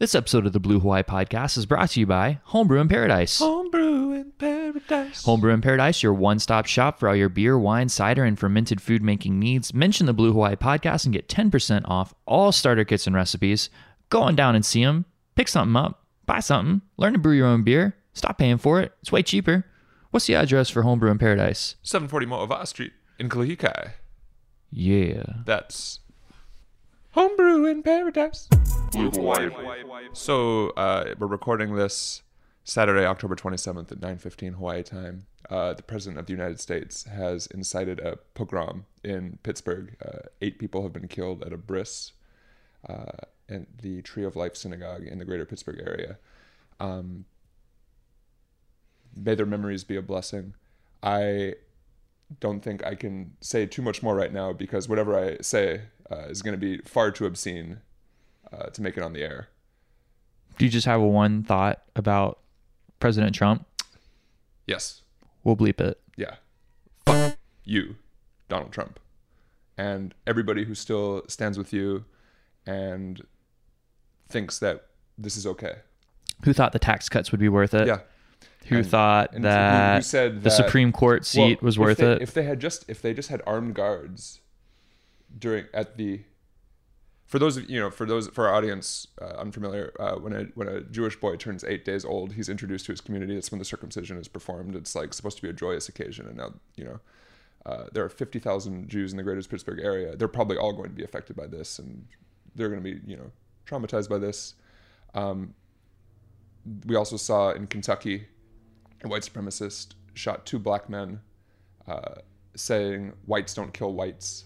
This episode of the Blue Hawaii Podcast is brought to you by Homebrew in Paradise. Homebrew in paradise. Homebrew in Paradise, your one stop shop for all your beer, wine, cider, and fermented food making needs. Mention the Blue Hawaii Podcast and get 10% off all starter kits and recipes. Go on down and see them. Pick something up, buy something, learn to brew your own beer. Stop paying for it. It's way cheaper. What's the address for Homebrew in Paradise? 740 Mo'ava Street in Kalahikai. Yeah. That's Homebrew in Paradise. So uh, we're recording this Saturday, October 27th at 9:15 Hawaii time. Uh, the president of the United States has incited a pogrom in Pittsburgh. Uh, eight people have been killed at a bris uh, in the Tree of Life Synagogue in the greater Pittsburgh area. Um, may their memories be a blessing. I don't think I can say too much more right now because whatever I say uh, is going to be far too obscene uh, to make it on the air. Do you just have one thought about President Trump? Yes. We'll bleep it. Yeah. Fuck you, Donald Trump. And everybody who still stands with you and thinks that this is okay. Who thought the tax cuts would be worth it? Yeah. Who And- thought and that who said the Supreme Court seat Well, was worth they- it? If they had just if they just had armed guards during at the for those of you know for those for our audience uh, unfamiliar uh, when a when a Jewish boy turns eight days old he's introduced to his community. That's when the circumcision is performed. It's like supposed to be a joyous occasion. And now you know uh, there are 50,000 Jews in the greater Pittsburgh area. They're probably all going to be affected by this and they're going to be you know traumatized by this. Um, we also saw in Kentucky a white supremacist shot two black men uh, saying whites don't kill whites.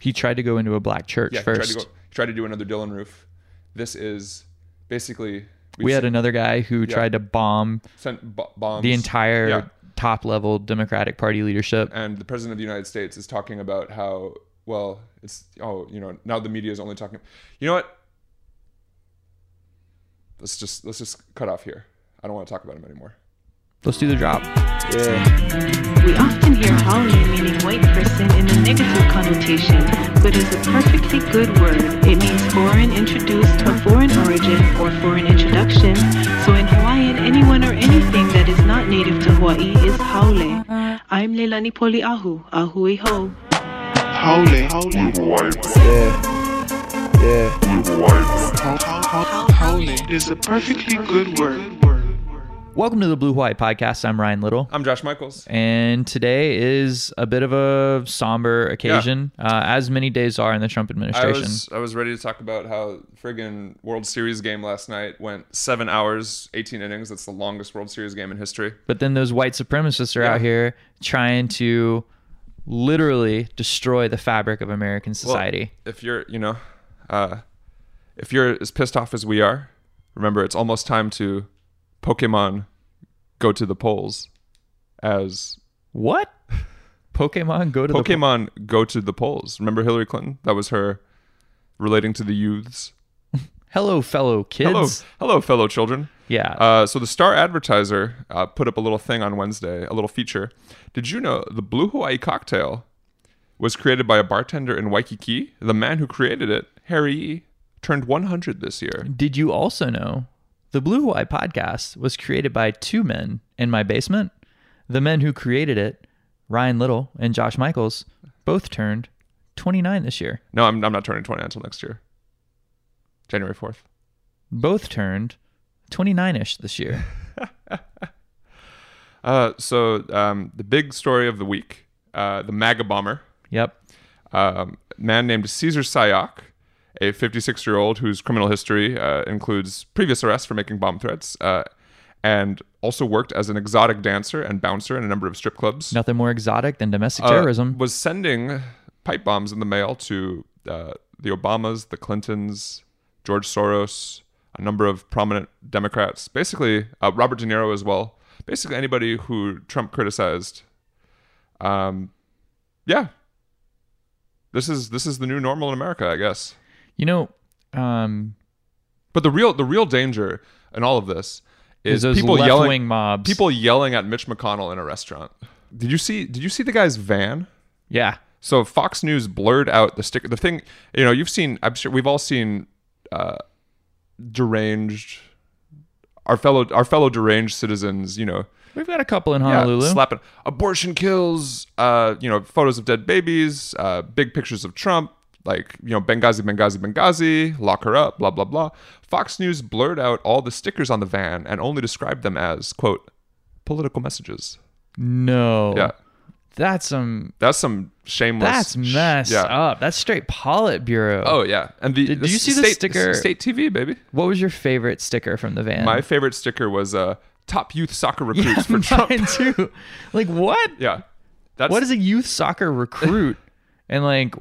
he tried to go into a black church Yeah, he tried to go tried to do another Dylann Roof. This is basically we had sent, another guy who tried to bomb sent b- bombs. the entire Yeah. top level Democratic Party leadership. and the president of the United States is talking about how well it's oh you know now the media is only talking. You know what? Let's just let's just cut off here. I don't want to talk about him anymore. Let's do the drop. We often hear haole meaning white person in a negative connotation, but is a perfectly good word. It means foreign introduced of foreign origin or foreign introduction. So in Hawaiian, anyone or anything that is not native to Hawaii is haole. I'm Leilani Poli Ahu, Ahui Ho. Holy, holy, yeah, yeah. Holy is a perfectly good word. Welcome to the Blue Hawaii Podcast. I'm Ryan Little. I'm Josh Michaels. And today is a bit of a somber occasion, uh, as many days are in the Trump I administration. was I was ready to talk about how friggin' World Series game last night went seven hours, eighteen innings. That's the longest World Series game in history. But then those white supremacists are Yeah. out here trying to literally destroy the fabric of American Well, society. if you're, you know, uh, if you're as pissed off as we are, remember it's almost time to Pokemon go to the polls. As what? Pokemon go to the Pokemon go to the polls. Remember Hillary Clinton? That was her relating to the youths. Hello, fellow kids. Hello, hello, fellow children. Yeah. Uh, so the Star Advertiser uh, put up a little thing on Wednesday, a little feature. Did you know the Blue Hawaii cocktail was created by a bartender in Waikiki? The man who created it, Harry Yee, turned 100 this year. Did you also know the Blue Hawaii podcast was created by two men in my basement? The men who created it, Ryan Little and Josh Michaels, both turned 29 this year. No, I'm, I'm not turning 29 until next year, January 4th. Both turned 29 ish this year. Uh, so um, the big story of the week, uh, the MAGA bomber, Yep. um, man named Cesar Sayoc, a 56 year old whose criminal history uh, includes previous arrests for making bomb threats, uh, and also worked as an exotic dancer and bouncer in a number of strip clubs. Nothing more exotic than domestic uh, terrorism. was sending pipe bombs in the mail to uh, the Obamas, the Clintons, George Soros, a number of prominent Democrats, basically uh, Robert De Niro as well. Basically anybody who Trump criticized. Um, yeah, this is this is the new normal in America, I guess. You know, um, But the real the real danger in all of this is is those people yelling mobs. people yelling at Mitch McConnell in a restaurant. Did you see did you see the guy's van? yeah. So Fox News blurred out the sticker. The thing, you know, you've seen. I'm sure we've all seen uh, deranged, our fellow our fellow deranged citizens, you know, We've got a couple in yeah, Honolulu. slapping abortion kills, uh, you know, photos of dead babies, uh, big pictures of Trump, like you know, Benghazi, Benghazi, Benghazi, lock her up, blah blah blah. Fox News blurred out all the stickers on the van and only described them as quote political messages. no. Yeah, That's some. that's some shameless. That's messed yeah. up. That's straight Politburo. Oh yeah, and the Did the you see the state, sticker- State TV, baby. What was your favorite sticker from the van? My favorite sticker was uh, top youth soccer recruits for Trump. Too. Like what? Yeah, that's What is a youth soccer recruit? and like,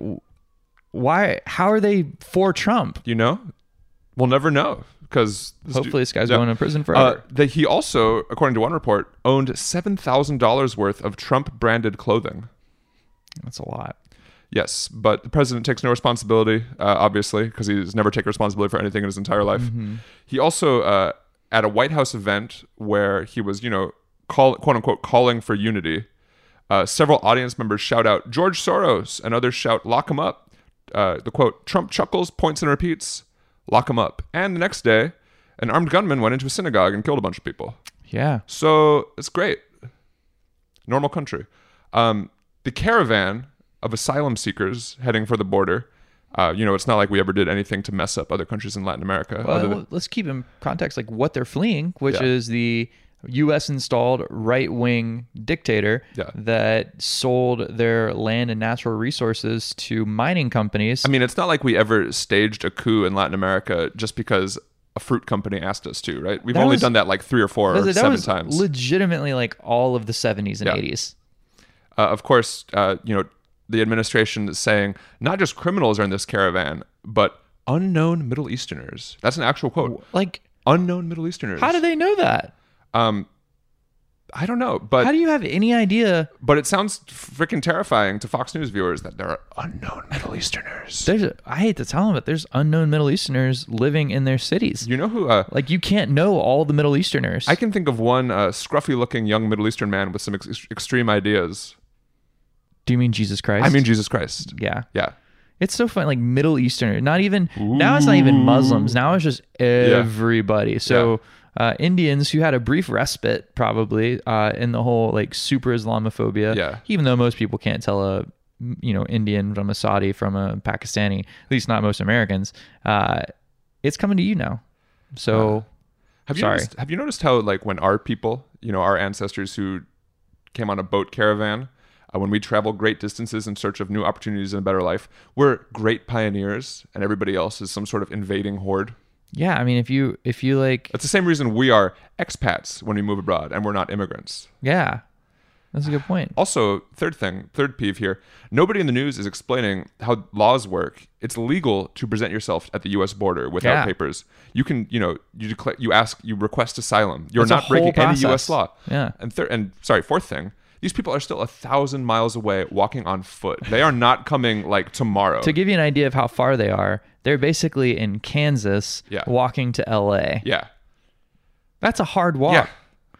why? How are they for Trump? you know. We'll never know because Hopefully, this guy's going to prison forever. Uh, that he also, according to one report, owned seven thousand dollars worth of Trump-branded clothing. That's a lot. Yes, but the president takes no responsibility, uh, obviously, because he's never taken responsibility for anything in his entire life. He also, uh, at a White House event where he was, you know, call quote unquote calling for unity, uh, several audience members shout out George Soros, and others shout "Lock him up." Uh, the quote Trump chuckles, points, and repeats, "Lock him up." And the next day, an armed gunman went into a synagogue and killed a bunch of people. Yeah. So it's great. Normal country. Um, the caravan of asylum seekers heading for the border. Uh, you know, it's not like we ever did anything to mess up other countries in Latin America. Well, than, let's keep in context like what they're fleeing, which Yeah. is the U.S. installed right wing dictator Yeah. that sold their land and natural resources to mining companies. I mean, it's not like we ever staged a coup in Latin America just because a fruit company asked us to, right? We've That only was- done that like three or four or seven times. legitimately like all of the 70s and Yeah. 80s. uh, of course, uh, you know, the administration is saying not just criminals are in this caravan, but unknown Middle Easterners. That's an actual quote. Like, Unknown Middle Easterners. how do they know that? Um, I don't know, but How do you have any idea? but it sounds freaking terrifying to Fox News viewers that there are unknown Middle Easterners. There's, a, I hate to tell them, but there's unknown Middle Easterners living in their cities. You know who? Uh, Like, you can't know all the Middle Easterners. I can think of one uh, scruffy-looking young Middle Eastern man with some ex- extreme ideas. do you mean Jesus Christ? I mean Jesus Christ. yeah. Yeah. It's so fun, like Middle Eastern. Not even now. It's not even Muslims. Now it's just everybody. So uh, Indians who had a brief respite, probably uh, in the whole like super Islamophobia. Yeah. Even though most people can't tell a you know Indian from a Saudi from a Pakistani, at least not most Americans. Uh, it's coming to you now. So Have you Sorry. noticed, have you noticed how like when our people, you know, our ancestors who came on a boat caravan, uh, when we travel great distances in search of new opportunities and a better life, we're great pioneers, and everybody else is some sort of invading horde. yeah, I mean, if you if you like, That's the same reason we are expats when we move abroad, and we're not immigrants. yeah, that's a good point. Also, third thing, third peeve here, nobody in the news is explaining how laws work. It's legal to present yourself at the U.S. border without Yeah. papers. You can, you know, you declare, you ask, you request asylum. You're It's a not breaking whole any U.S. law. Yeah. And third, and sorry, fourth thing, these people are still a thousand miles away walking on foot. They are not coming like tomorrow. To give you an idea of how far they are, they're basically in Kansas, Yeah. walking to L.A. yeah. That's a hard walk. Yeah.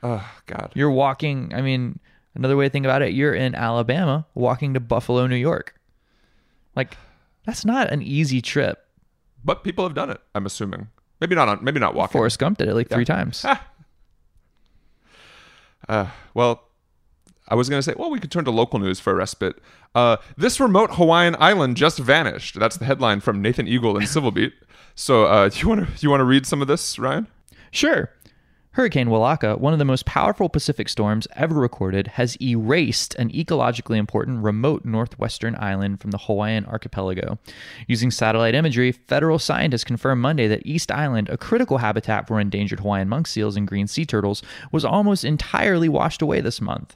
Oh God. You're walking, I mean, another way to think about it, you're in Alabama walking to Buffalo, New York. Like, that's not an easy trip. But people have done it. I'm assuming. Maybe not on. Maybe not walking. Forrest Gump did it like three times. Uh, well, I was going to say, well, we could turn to local news for a respite. Uh, this remote Hawaiian island just vanished. That's the headline from Nathan Eagle in Civil Beat. So, uh, do you want to you want to read some of this, Ryan? Sure. Hurricane Walaka, one of the most powerful Pacific storms ever recorded, has erased an ecologically important remote northwestern island from the Hawaiian archipelago. Using satellite imagery, federal scientists confirmed Monday that East Island, a critical habitat for endangered Hawaiian monk seals and green sea turtles, was almost entirely washed away this month.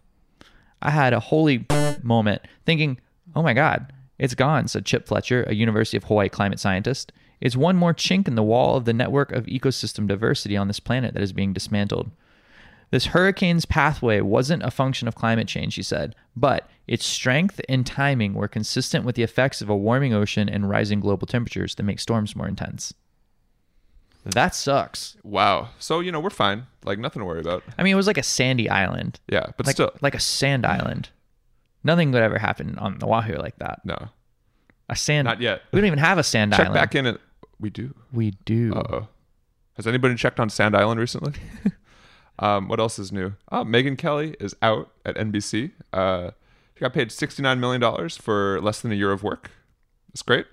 I had a holy moment thinking, oh my God, it's gone, said Chip Fletcher, a University of Hawaii climate scientist. It's one more chink in the wall of the network of ecosystem diversity on this planet that is being dismantled. This hurricane's pathway wasn't a function of climate change, she said, but its strength and timing were consistent with the effects of a warming ocean and rising global temperatures that make storms more intense. That sucks. Wow. So you know we're fine. Like nothing to worry about. I mean, it was like a sandy island. Yeah, but like, still, like a sand island. Nothing would ever happen on Oahu like that. no. A sand. Not yet. We don't even have a sand Check island. back in. It. We do. We do. Uh oh. Has anybody checked on Sand Island recently? um, what else is new? Oh, Megyn Kelly is out at NBC. Uh, she got paid $69 million for less than a year of work. That's great.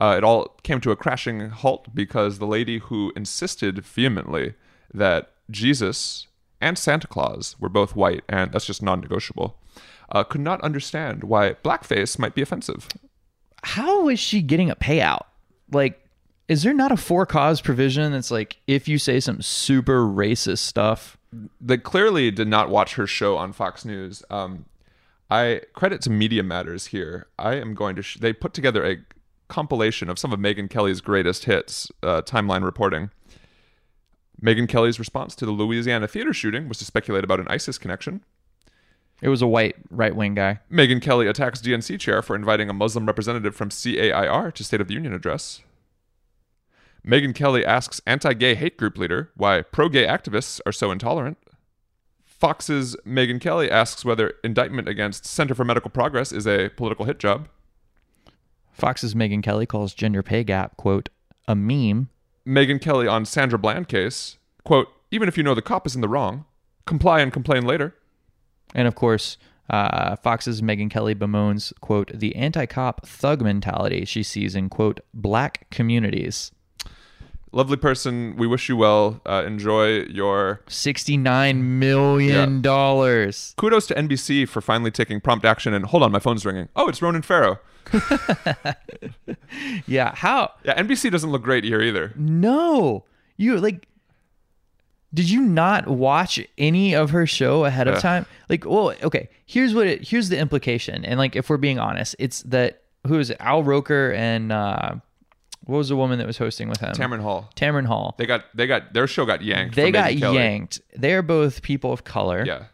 Uh, it all came to a crashing halt because the lady who insisted vehemently that Jesus and Santa Claus were both white, and that's just non negotiable, uh, could not understand why blackface might be offensive. How is she getting a payout? Like, is there not a for cause provision that's like if you say some super racist stuff? They clearly did not watch her show on Fox News. Um, I credit to Media Matters here. I am going to. Sh- they put together a compilation of some of Megyn Kelly's greatest hits. Uh, timeline reporting. Megyn Kelly's response to the Louisiana theater shooting was to speculate about an ISIS connection. It was a white right wing guy. Megyn Kelly attacks DNC chair for inviting a Muslim representative from CAIR to State of the Union address. Megyn Kelly asks anti gay hate group leader why pro gay activists are so intolerant. Fox's Megyn Kelly asks whether indictment against Center for Medical Progress is a political hit job. Fox's Megyn Kelly calls gender pay gap, quote, a meme. Megyn Kelly on Sandra Bland case, quote, even if you know the cop is in the wrong, comply and complain later. And of course, uh, Fox's Megyn Kelly bemoans, quote, the anti cop thug mentality she sees in, quote, black communities. Lovely person. We wish you well. Uh, enjoy your. $69 million. dollars. Kudos to NBC for finally taking prompt action. And hold on, my phone's ringing. Oh, it's Ronan Farrow. Yeah. How? Yeah, NBC doesn't look great here either. No. You, like, did you not watch any of her show ahead of Yeah. time? Like, well, okay. Here's what it, here's the implication. And, like, if we're being honest, it's that, who is it? Al Roker and, uh, what was the woman that was hosting with him? Tamron Hall. Tamron Hall. They got they got their show got yanked. They got Kelly. yanked. They're both people of color. Yeah.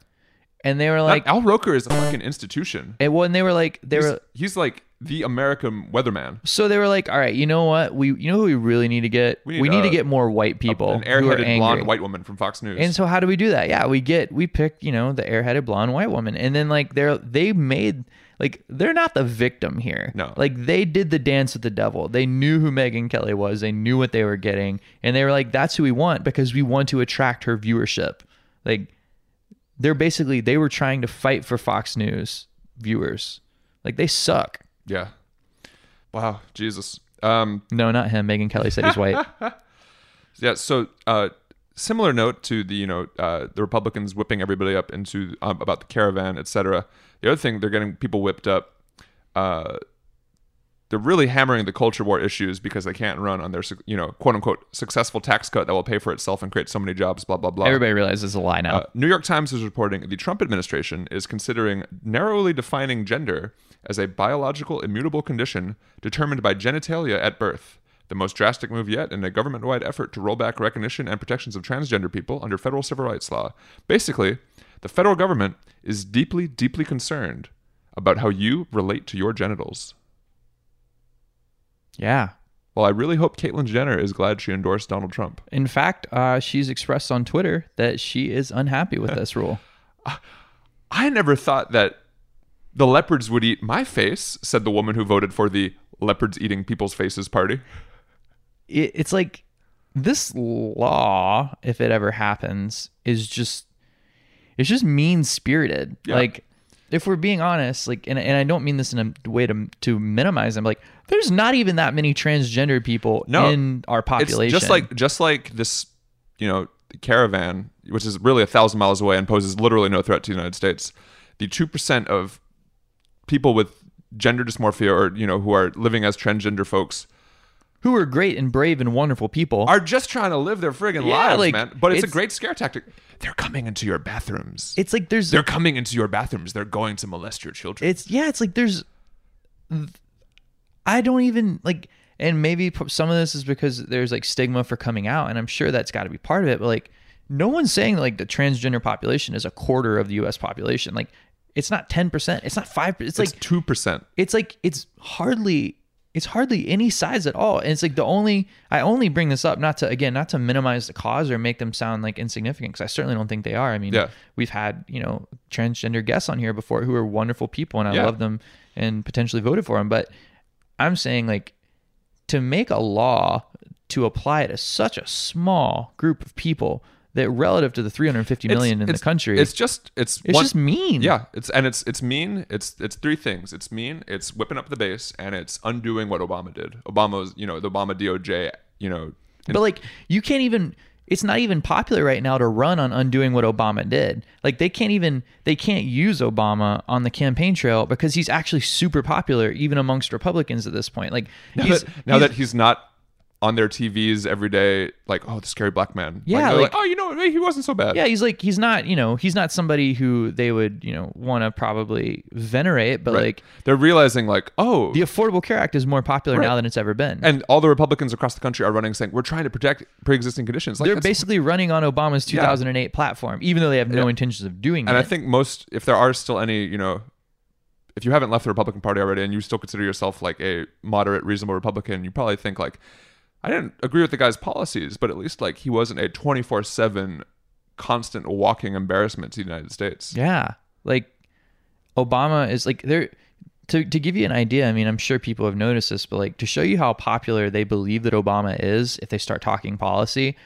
And they were Like like, Al Roker is a fucking institution. and when they were like, they He's, were, he's like the American weatherman. so they were like, all right, you know what? We, you know who we really need to get? We We need, need, to get more white people An who are airheaded blonde white woman from Fox News. And so how do we do that? Yeah, we get we pick, you know, the airheaded blonde white woman. And then like they're they made like they're not the victim here. No. Like they did the dance with the devil. They knew who Megyn Kelly was. They knew what they were getting. And they were like, that's who we want because we want to attract her viewership. Like they're basically they were trying to fight for Fox News viewers. Like they suck. yeah. Wow, Jesus. Um, No, not him. Megyn Kelly said he's white. yeah. So, uh, similar note to the you know uh, the Republicans whipping everybody up into um, about the caravan, etc. The other thing they're getting people whipped up. Uh, they're really hammering the culture war issues because they can't run on their you know quote unquote successful tax cut that will pay for itself and create so many jobs. Blah blah blah. Everybody realizes it's a lie now. Uh, New York Times is reporting the Trump administration is considering narrowly defining gender as a biological immutable condition determined by genitalia at birth. The most drastic move yet in a government wide effort to roll back recognition and protections of transgender people under federal civil rights law. Basically, the federal government is deeply, deeply concerned about how you relate to your genitals. yeah. Well, I really hope Caitlyn Jenner is glad she endorsed Donald Trump. In fact, uh, she's expressed on Twitter that she is unhappy with this rule. I never thought that the leopards would eat my face, said the woman who voted for the leopards eating people's faces party. It, it's like this law, if it ever happens, is just it's just mean spirited. Yeah. Like if we're being honest, like and, and I don't mean this in a way to to minimize them. Like there's not even that many transgender people No, in our population. It's just like just like this, you know, caravan, which is really a thousand miles away and poses literally no threat to the United States. The two percent of people with gender dysmorphia or you know who are living as transgender folks who are great and brave and wonderful people. are just trying to live their friggin' Yeah, lives, like, man. But it's, it's- a great scare tactic. They're coming into your bathrooms. it's like there's They're coming into your bathrooms. They're going to molest your children. it's yeah it's like there's i don't even like and maybe p- some of this is because there's like stigma for coming out and i'm sure that's got to be part of it but like no one's saying like the transgender population is a quarter of the us population like it's not 10% it's not 5 it's like it's two percent. it's like it's hardly it's hardly any size at all and it's like the only i only bring this up not to again not to minimize the cause or make them sound like insignificant because i certainly don't think they are i mean Yeah. we've had you know transgender guests on here before who are wonderful people and i Yeah. love them and potentially voted for them but i'm saying like to make a law to apply it to such a small group of people that relative to the 350 million in the country, It's just it's it's one- just mean. Yeah, it's and it's it's mean. It's it's three things. It's mean. It's whipping up the base, and it's undoing what Obama did. Obama's you know the Obama DOJ you know. But like you can't even it's not even popular right now to run on undoing what Obama did. Like they can't even they can't use Obama on the campaign trail because he's actually super popular even amongst Republicans at this point. Like now, that, now he's- that he's not on their TVs every day, like oh the scary black man. Yeah, they're like- oh you know he wasn't so bad. yeah, he's like he's not, you know, he's not somebody who they would, you know, want to probably venerate, but Right. like they're realizing like oh the Affordable Care Act is more popular Right. now than it's ever been. and all the Republicans across the country are running saying we're trying to protect pre-existing conditions. Like they're basically running on Obama's 2008 platform, even though they have no Yeah. intentions of doing that. and it. I think most, if there are still any, you know, if you haven't left the Republican Party already and you still consider yourself like a moderate, reasonable Republican, you probably think like, I didn't agree with the guy's policies, but at least like he wasn't a twenty four seven constant walking embarrassment to the United States. Yeah. Like Obama is like there to to give you an idea, I mean, I'm sure people have noticed this, but like to show you how popular they believe that Obama is if they start talking policy,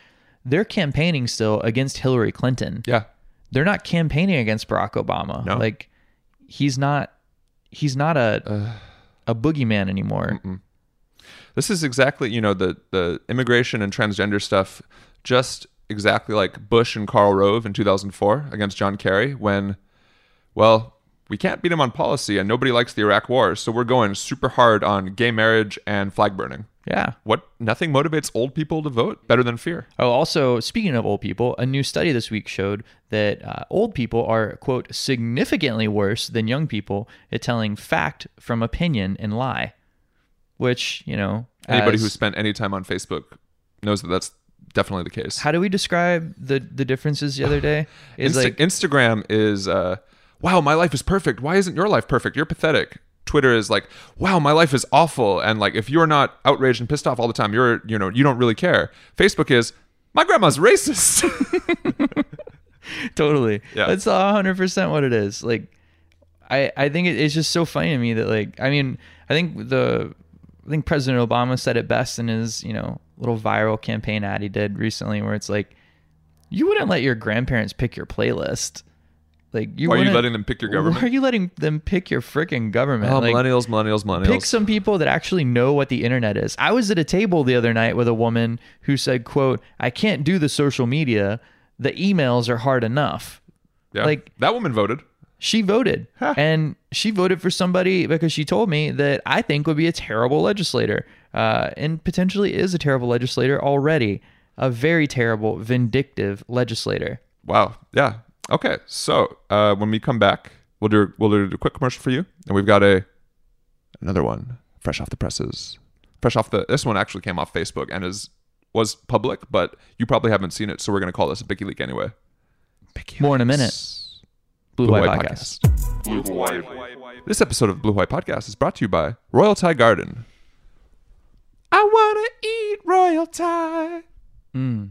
they're campaigning still against Hillary Clinton. Yeah. They're not campaigning against Barack Obama. No. Like he's not he's not a a boogeyman anymore. This is exactly, you know, the the immigration and transgender stuff just exactly like Bush and Karl Rove in 2004 against John Kerry when well, we can't beat him on policy and nobody likes the Iraq war, so we're going super hard on gay marriage and flag burning. Yeah. What nothing motivates old people to vote better than fear. Oh, also, speaking of old people, a new study this week showed that uh, old people are, quote, significantly worse than young people at telling fact from opinion and lie. Which, you know, Anybody who spent any time on Facebook knows that that's definitely the case. How do we describe the, the differences the other day? Is Insta- like, Instagram is uh, wow, my life is perfect. Why isn't your life perfect? You're pathetic. Twitter is like, wow, my life is awful. And like, if you're not outraged and pissed off all the time, you're, you know, you don't really care. Facebook is, my grandma's racist. totally. Yeah. That's hundred percent what it is. Like, I I think it, it's just so funny to me that like I mean I think the I think President Obama said it best in his you know little viral campaign ad he did recently where it's like you wouldn't let your grandparents pick your playlist. Like you Why are you letting them pick your government? Why are you letting them pick your freaking government? oh, Like, millennials, millennials, millennials. pick some people that actually know what the internet is. I was at a table the other night with a woman who said, "quote I can't do the social media. The emails are hard enough." yeah. like- that woman voted. She voted, Huh. and she voted for somebody because she told me that I think would be a terrible legislator, uh, and potentially is a terrible legislator already. A very terrible, vindictive legislator. Wow. Yeah. Okay. So uh, when we come back, we'll do we'll do a quick commercial for you, and we've got a another one fresh off the presses. Fresh off the this one actually came off Facebook and is was public, but you probably haven't seen it, so we're gonna call this a Biki leak anyway. Bicky More in a minute. Leaks. Blue, Blue White, White Podcast. Podcast. This episode of Blue Hawaii Podcast is brought to you by Royal Thai Garden. I wanna eat Royal Thai. Mm.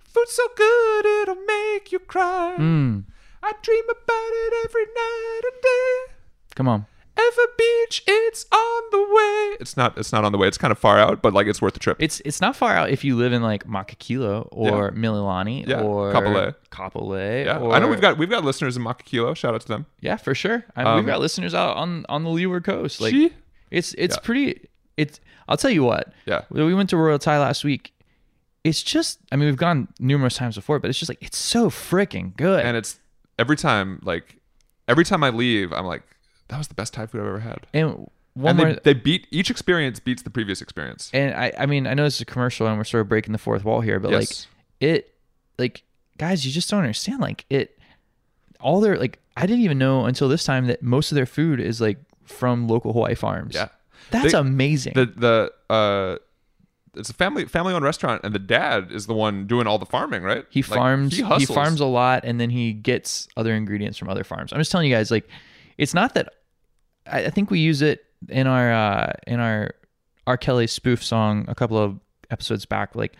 Food so good it'll make you cry. Mm. I dream about it every night and day. Come on. Ewa Beach, it's on the way. It's not. It's not on the way. It's kind of far out, but like it's worth the trip. It's it's not far out if you live in like Makakilo or Yeah. Mililani Yeah, or Kapolei. Kapolei. yeah, or, I know we've got we've got listeners in Makakilo. Shout out to them. yeah for sure. I Um, we've got listeners out on on the Leeward Coast. Like Gee. it's it's Yeah. pretty. It's I'll tell you what. Yeah. we went to Royal Thai last week. It's just I mean we've gone numerous times before, but it's just like it's so freaking good. And it's every time like every time I leave, I'm like, that was the best Thai food I've ever had. and one and more. they, they beat each experience beats the previous experience. and I, I mean, I know this is a commercial and we're sort of breaking the fourth wall here, but Yes. like it, like guys, you just don't understand. Like it, all their like, I didn't even know until this time that most of their food is like from local Hawaii farms. Yeah. that's They- amazing. the the uh it's a family family owned restaurant and the dad is the one doing all the farming right he Like, farms, he, hustles. farms a lot, and then he gets other ingredients from other farms. I'm just telling you guys, like, it's not that. I, I think we use it in our uh, in our R. Kelly spoof song a couple of episodes back. Like,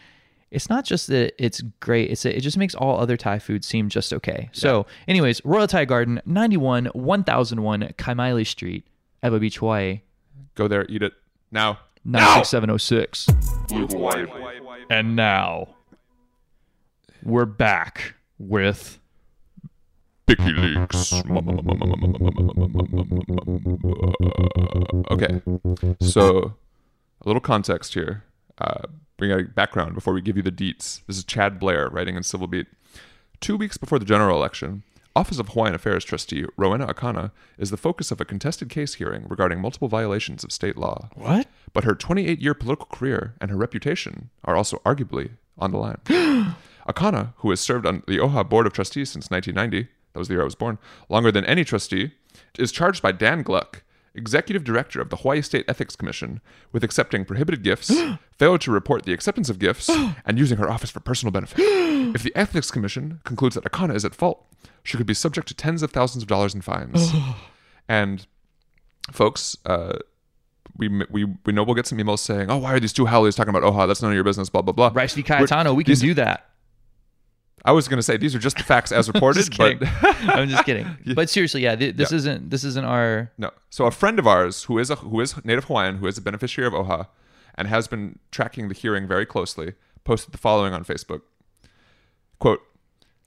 it's not just that it's great; it's it just makes all other Thai food seem just okay. So, anyways, Royal Thai Garden, 91 1001 Kaimai Street, Ewa Beach, Hawaii. go there eat it now 96706. Blue And now we're back with Biki Leaks. Okay, so a little context here. Uh, bring a background before we give you the deets. This is Chad Blair writing in Civil Beat. Two weeks before the general election, Office of Hawaiian Affairs trustee Rowena Akana is the focus of a contested case hearing regarding multiple violations of state law. what? But her 28 year political career and her reputation are also arguably on the line. Akana, who has served on the OHA Board of Trustees since 1990, that was the year I was born, longer than any trustee, is charged by Dan Gluck, executive director of the Hawaii State Ethics Commission, with accepting prohibited gifts, failure to report the acceptance of gifts, and using her office for personal benefit. if the Ethics Commission concludes that Akana is at fault, she could be subject to tens of thousands of dollars in fines. and folks, uh, we, we we know we'll get some emails saying, "Oh, why are these two howlies talking about Oha? That's none of your business." Blah blah blah. Rice v. Cayetano, we can these- do that. I was going to say these are just the facts as reported, but I'm just kidding. But seriously, yeah, th- this Yeah. isn't this isn't our no. So a friend of ours who is a who is Native Hawaiian, who is a beneficiary of Oha, and has been tracking the hearing very closely, posted the following on Facebook. Quote: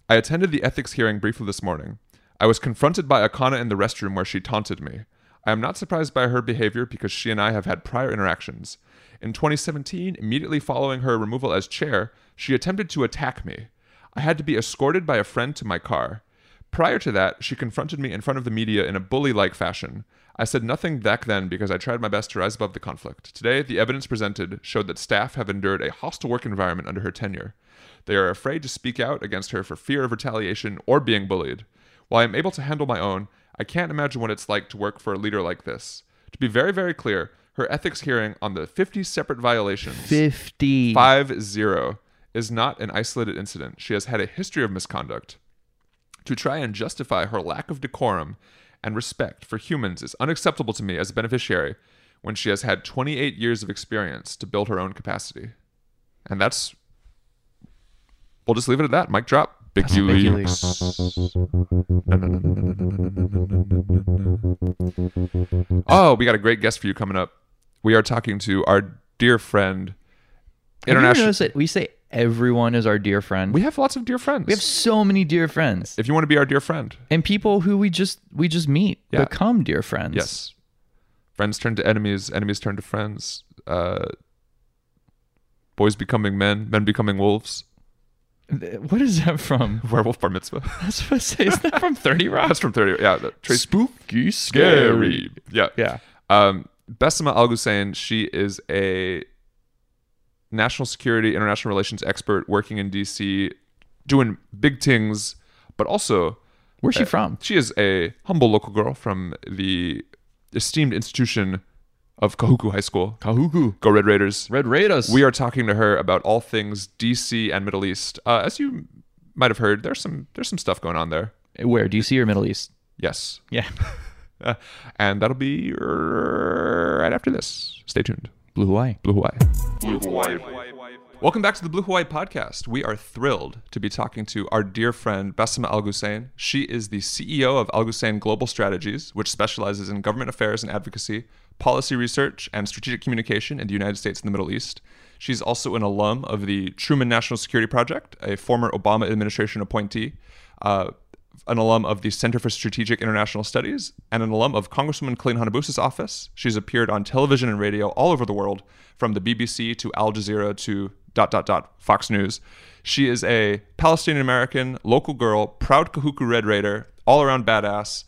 I attended the ethics hearing briefly this morning. I was confronted by Akana in the restroom where she taunted me. I am not surprised by her behavior because she and I have had prior interactions. In 2017, immediately following her removal as chair, she attempted to attack me. I had to be escorted by a friend to my car. Prior to that, she confronted me in front of the media in a bully like fashion. I said nothing back then because I tried my best to rise above the conflict. Today, the evidence presented showed that staff have endured a hostile work environment under her tenure. They are afraid to speak out against her for fear of retaliation or being bullied. While I am able to handle my own, I can't imagine what it's like to work for a leader like this. To be very, very clear, her ethics hearing on the 50 separate violations 50. five zero is not an isolated incident. She has had a history of misconduct. To try and justify her lack of decorum and respect for humans is unacceptable to me as a beneficiary when she has had 28 years of experience to build her own capacity. And that's we'll just leave it at that. Mic drop. Big That's a big U leaks. Oh, we got a great guest for you coming up. We are talking to our dear friend, Have you ever international. noticed that we say everyone is our dear friend? We have lots of dear friends. We have so many dear friends. if you want to be our dear friend, and people who we just we just meet Yeah. become dear friends. yes. Friends turn to enemies, enemies turn to friends. Uh, boys becoming men, men becoming wolves. What is that from? Werewolf bar mitzvah. That's what I say. Is that from Thirty Rock? That's from 30. Yeah. Trace Spooky, Scary. Yeah. Yeah. Um, Bassima Al-Ghussein, she is a national security, international relations expert working in DC, doing big things, but also Where's she Uh, from? She is a humble local girl from the esteemed institution of Kahuku High School. Kahuku. Go Red Raiders. Red Raiders. We are talking to her about all things DC and Middle East. Uh, as you might have heard, there's some there's some stuff going on there. Where? DC or Middle East? Yes, Yeah. uh, and that'll be right after this. Stay tuned. Blue Hawaii. Blue Hawaii. Blue Hawaii. Welcome back to the Blue Hawaii podcast. We are thrilled to be talking to our dear friend Bassima Al-Ghussein. She is the CEO of Alghussein Global Strategies, which specializes in government affairs and advocacy, policy research, and strategic communication in the United States and the Middle East. She's also an alum of the Truman National Security Project, a former Obama administration appointee, uh, an alum of the Center for Strategic International Studies, and an alum of Congresswoman Colleen Hanabusa's office. She's appeared on television and radio all over the world, from the BBC to Al Jazeera to dot dot dot Fox News. She is a Palestinian American, local girl, proud Kahuku Red Raider, all around badass.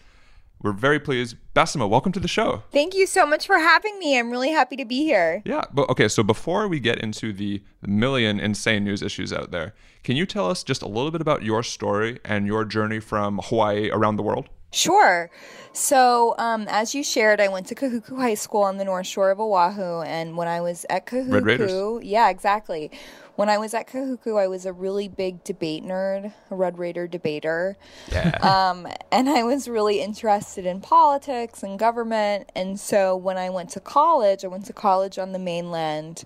We're very pleased. Bassima, welcome to the show. Thank you so much for having me. I'm really happy to be here. Yeah, but okay, so before we get into the million insane news issues out there, can you tell us just a little bit about your story and your journey from Hawaii around the world? Sure. So, um, as you shared, I went to Kahuku High School on the North Shore of Oahu, and when I was at. Kahuku, yeah, exactly. When I was at Kahuku, I was a really big debate nerd, a Red Raider debater. Yeah. Um, and I was really interested in politics and government. And so when I went to college, I went to college on the mainland.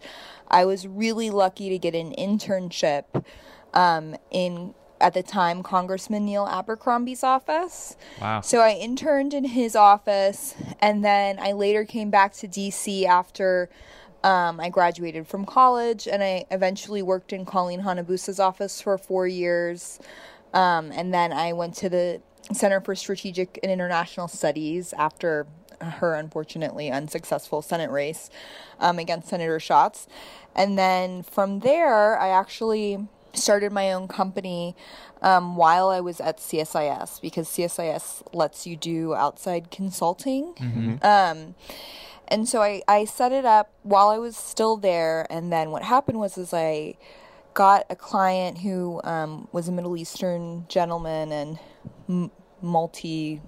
I was really lucky to get an internship um, in, at the time, Congressman Neil Abercrombie's office. Wow. So I interned in his office, and then I later came back to DC after um, I graduated from college and I eventually worked in Colleen Hanabusa's office for four years. Um, and then I went to the Center for Strategic and International Studies after her unfortunately unsuccessful Senate race um, against Senator Schatz. And then from there, I actually started my own company um, while I was at CSIS because CSIS lets you do outside consulting. Um, and so I, I set it up while I was still there. And then what happened was is I got a client who um, was a Middle Eastern gentleman and m- multi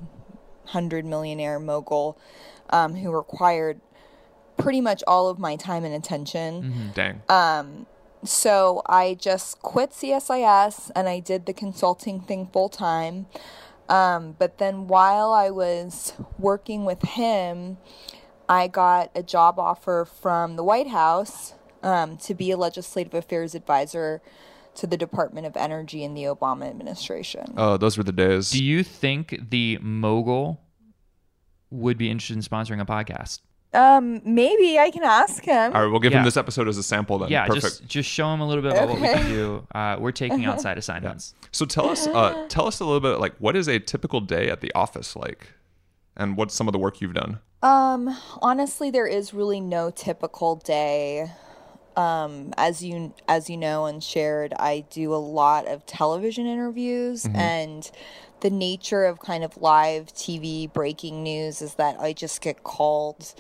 hundred millionaire mogul um, who required pretty much all of my time and attention. Dang. So I just quit CSIS and I did the consulting thing full time. Um, but then while I was working with him, I got a job offer from the White House um, to be a legislative affairs advisor to the Department of Energy in the Obama administration. oh, those were the days. Do you think the mogul would be interested in sponsoring a podcast? Um, maybe I can ask him. All right, we'll give him this episode as a sample then. Yeah, Perfect. just just show him a little bit about what we can do. Uh, we're taking outside assignments. So tell us, uh, tell us a little bit like what is a typical day at the office like, and what's some of the work you've done? Um, honestly, there is really no typical day. Um, as you as you know and shared, I do a lot of television interviews, and the nature of kind of live TV breaking news is that I just get called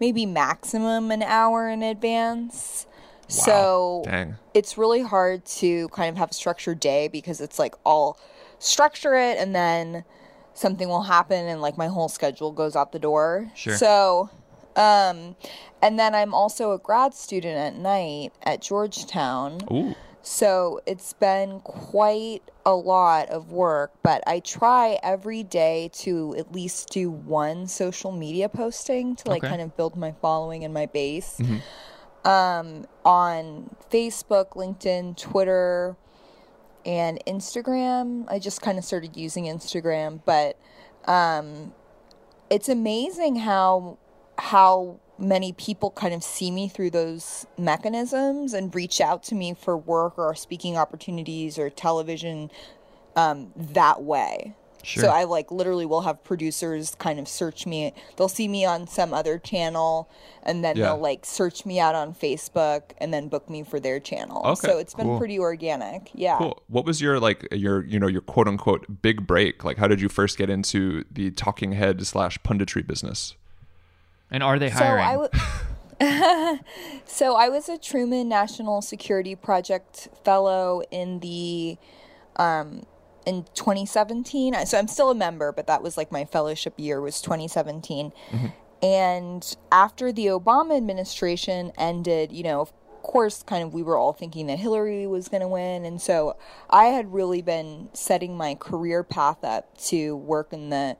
maybe maximum an hour in advance. So Dang. it's really hard to kind of have a structured day because it's like I'll structure it and then something will happen and like my whole schedule goes out the door. Sure. So um and then I'm also a grad student at night at Georgetown. Ooh. So it's been quite a lot of work, but I try every day to at least do one social media posting to like Okay. kind of build my following and my base. Um, on Facebook, LinkedIn, Twitter, and Instagram. I just kind of started using Instagram, but um, it's amazing how how many people kind of see me through those mechanisms and reach out to me for work or speaking opportunities or television um, that way. Sure. So I like literally will have producers kind of search me. They'll see me on some other channel and then Yeah. they'll like search me out on Facebook and then book me for their channel. Okay, so it's been cool. pretty organic. Yeah. Cool. What was your like your you know your quote unquote big break? Like, how did you first get into the talking head slash punditry business? And are they So hiring? I w- so I was a Truman National Security Project fellow in the um in 2017. So I'm still a member, but that was like my fellowship year was 2017. And after the Obama administration ended, you know, of course, kind of we were all thinking that Hillary was going to win. And so I had really been setting my career path up to work in the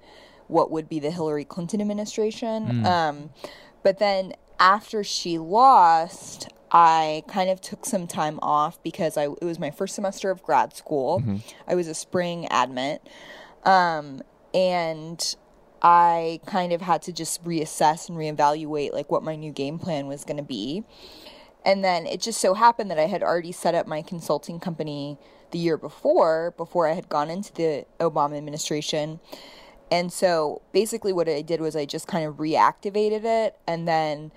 what would be the Hillary Clinton administration. Um, but then after she lost, I kind of took some time off because I it was my first semester of grad school. I was a spring admit. Um, and I kind of had to just reassess and reevaluate like what my new game plan was going to be. And then it just so happened that I had already set up my consulting company the year before, before I had gone into the Obama administration. And so basically, what I did was I just kind of reactivated it and then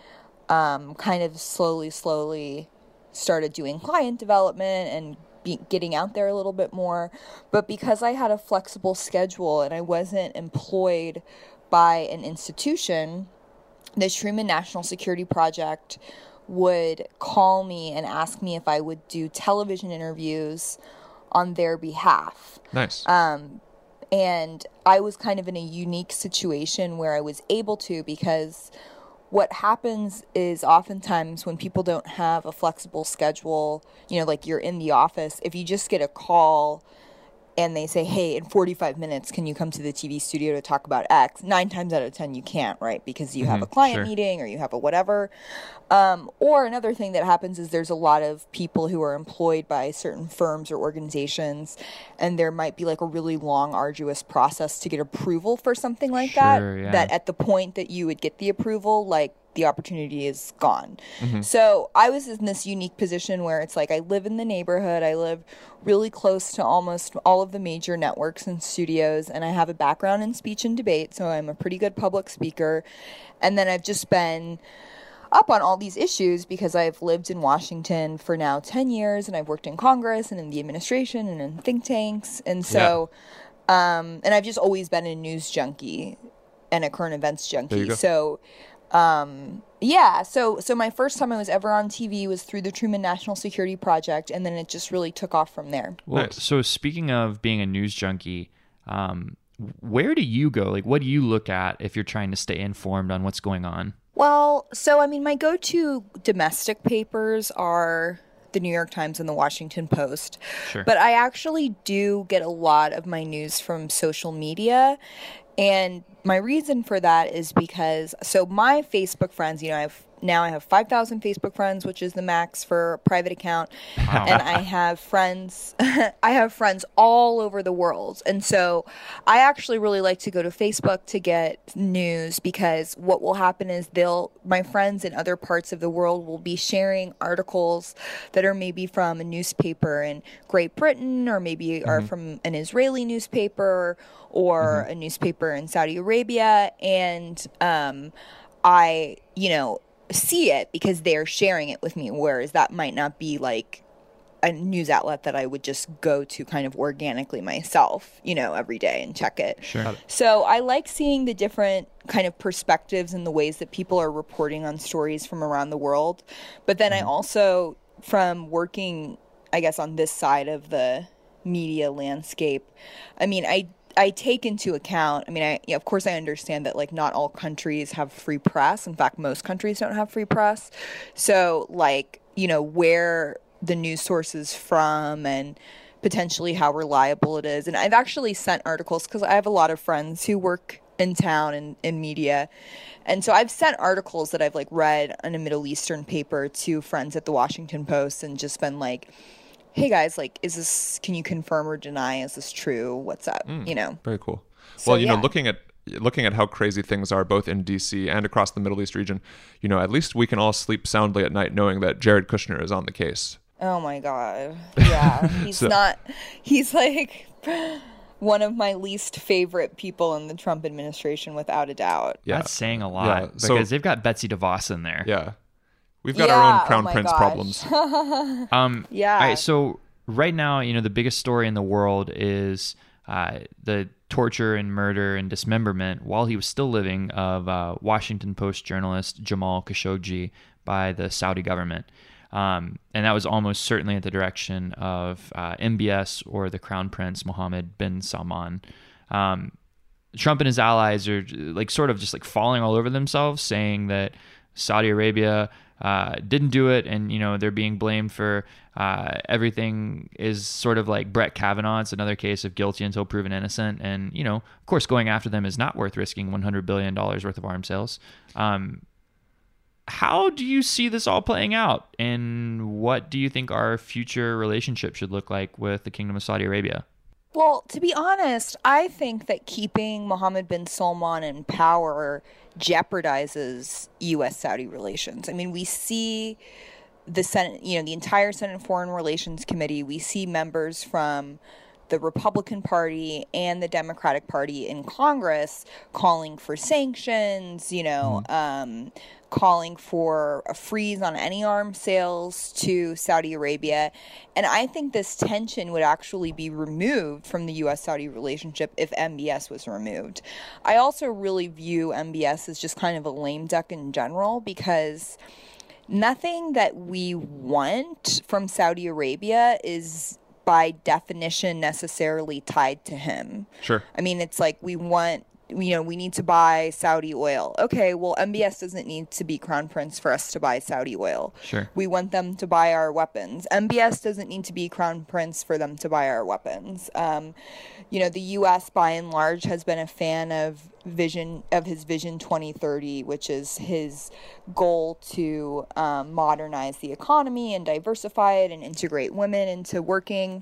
um, kind of slowly, slowly started doing client development and be, getting out there a little bit more. But because I had a flexible schedule and I wasn't employed by an institution, the Truman National Security Project would call me and ask me if I would do television interviews on their behalf. Nice. And I was kind of in a unique situation where I was able to because what happens is oftentimes when people don't have a flexible schedule, you know, like you're in the office, if you just get a call and they say, hey, in 45 minutes, can you come to the TV studio to talk about X? Nine times out of 10, you can't, right? Because you have a client sure. meeting or you have a whatever. Um, or another thing that happens is there's a lot of people who are employed by certain firms or organizations, and there might be like a really long, arduous process to get approval for something like Sure, that. yeah. That at the point that you would get the approval, like the opportunity is gone. So I was in this unique position where it's like I live in the neighborhood, I live really close to almost all of the major networks and studios, and I have a background in speech and debate, so I'm a pretty good public speaker. And then I've just been up on all these issues because I've lived in Washington for now 10 years and I've worked in Congress and in the administration and in think tanks. And so, um, and I've just always been a news junkie and a current events junkie. So, um, yeah, so so my first time I was ever on TV was through the Truman National Security Project, and then it just really took off from there. Well, Nice. so speaking of being a news junkie, um, where do you go? Like, what do you look at if you're trying to stay informed on what's going on? Well, so I mean, my go to domestic papers are the New York Times and the Washington Post. Sure. But I actually do get a lot of my news from social media. And my reason for that is because, so my Facebook friends, you know, I've now I have 5,000 Facebook friends, which is the max for a private account. And I have friends, I have friends all over the world. And so I actually really like to go to Facebook to get news because what will happen is they'll, my friends in other parts of the world will be sharing articles that are maybe from a newspaper in Great Britain or maybe are from an Israeli newspaper or a newspaper in Saudi Arabia. And, um, I, you know, see it because they're sharing it with me, whereas that might not be like a news outlet that I would just go to kind of organically myself, you know, every day and check it. Sure. So I like seeing the different kind of perspectives and the ways that people are reporting on stories from around the world. But then I mm-hmm. also, from working, I guess, on this side of the media landscape, I mean, I I take into account. I mean, I yeah, of course I understand that like not all countries have free press. In fact, most countries don't have free press. So like you know where the news source is from and potentially how reliable it is. And I've actually sent articles because I have a lot of friends who work in town and in media. And so I've sent articles that I've like read on a Middle Eastern paper to friends at the Washington Post and just been like, hey guys, like, is this, can you confirm or deny? Is this true? What's up? Mm, you know? Very cool. So, well, you know, looking at looking at how crazy things are both in DC and across the Middle East region, you know, at least we can all sleep soundly at night knowing that Jared Kushner is on the case. Oh my God. Yeah. He's So- not, he's like one of my least favorite people in the Trump administration without a doubt. Yeah. That's saying a lot Yeah, because so- they've got Betsy DeVos in there. Yeah. We've got Yeah, our own oh crown my prince gosh. problems. Um, Yeah. All right, so right now, you know, the biggest story in the world is uh, the torture and murder and dismemberment while he was still living of uh, Washington Post journalist Jamal Khashoggi by the Saudi government. Um, and that was almost certainly at the direction of uh, MBS or the Crown Prince Mohammed bin Salman. Um, Trump and his allies are like sort of just like falling all over themselves, saying that Saudi Arabia uh, didn't do it, and you know they're being blamed for uh, everything. Is sort of like Brett Kavanaugh. It's another case of guilty until proven innocent, and you know, of course, going after them is not worth risking 100 billion dollars worth of arms sales. Um, how do you see this all playing out, and what do you think our future relationship should look like with the Kingdom of Saudi Arabia? Well, to be honest, I think that keeping Mohammed bin Salman in power jeopardizes U.S. Saudi relations. I mean, we see the Senate, you know, the entire Senate Foreign Relations Committee, we see members from the Republican Party and the Democratic Party in Congress calling for sanctions, you know, um, calling for a freeze on any arms sales to Saudi Arabia. And I think this tension would actually be removed from the US Saudi relationship if MBS was removed. I also really view MBS as just kind of a lame duck in general because nothing that we want from Saudi Arabia is by definition necessarily tied to him. Sure. I mean, it's like we want, you know, we need to buy Saudi oil. Okay, well, MBS doesn't need to be crown prince for us to buy Saudi oil. Sure. We want them to buy our weapons. MBS doesn't need to be crown prince for them to buy our weapons. Um, you know, the U.S. by and large has been a fan of vision of his vision 2030 which is his goal to um, modernize the economy and diversify it and integrate women into working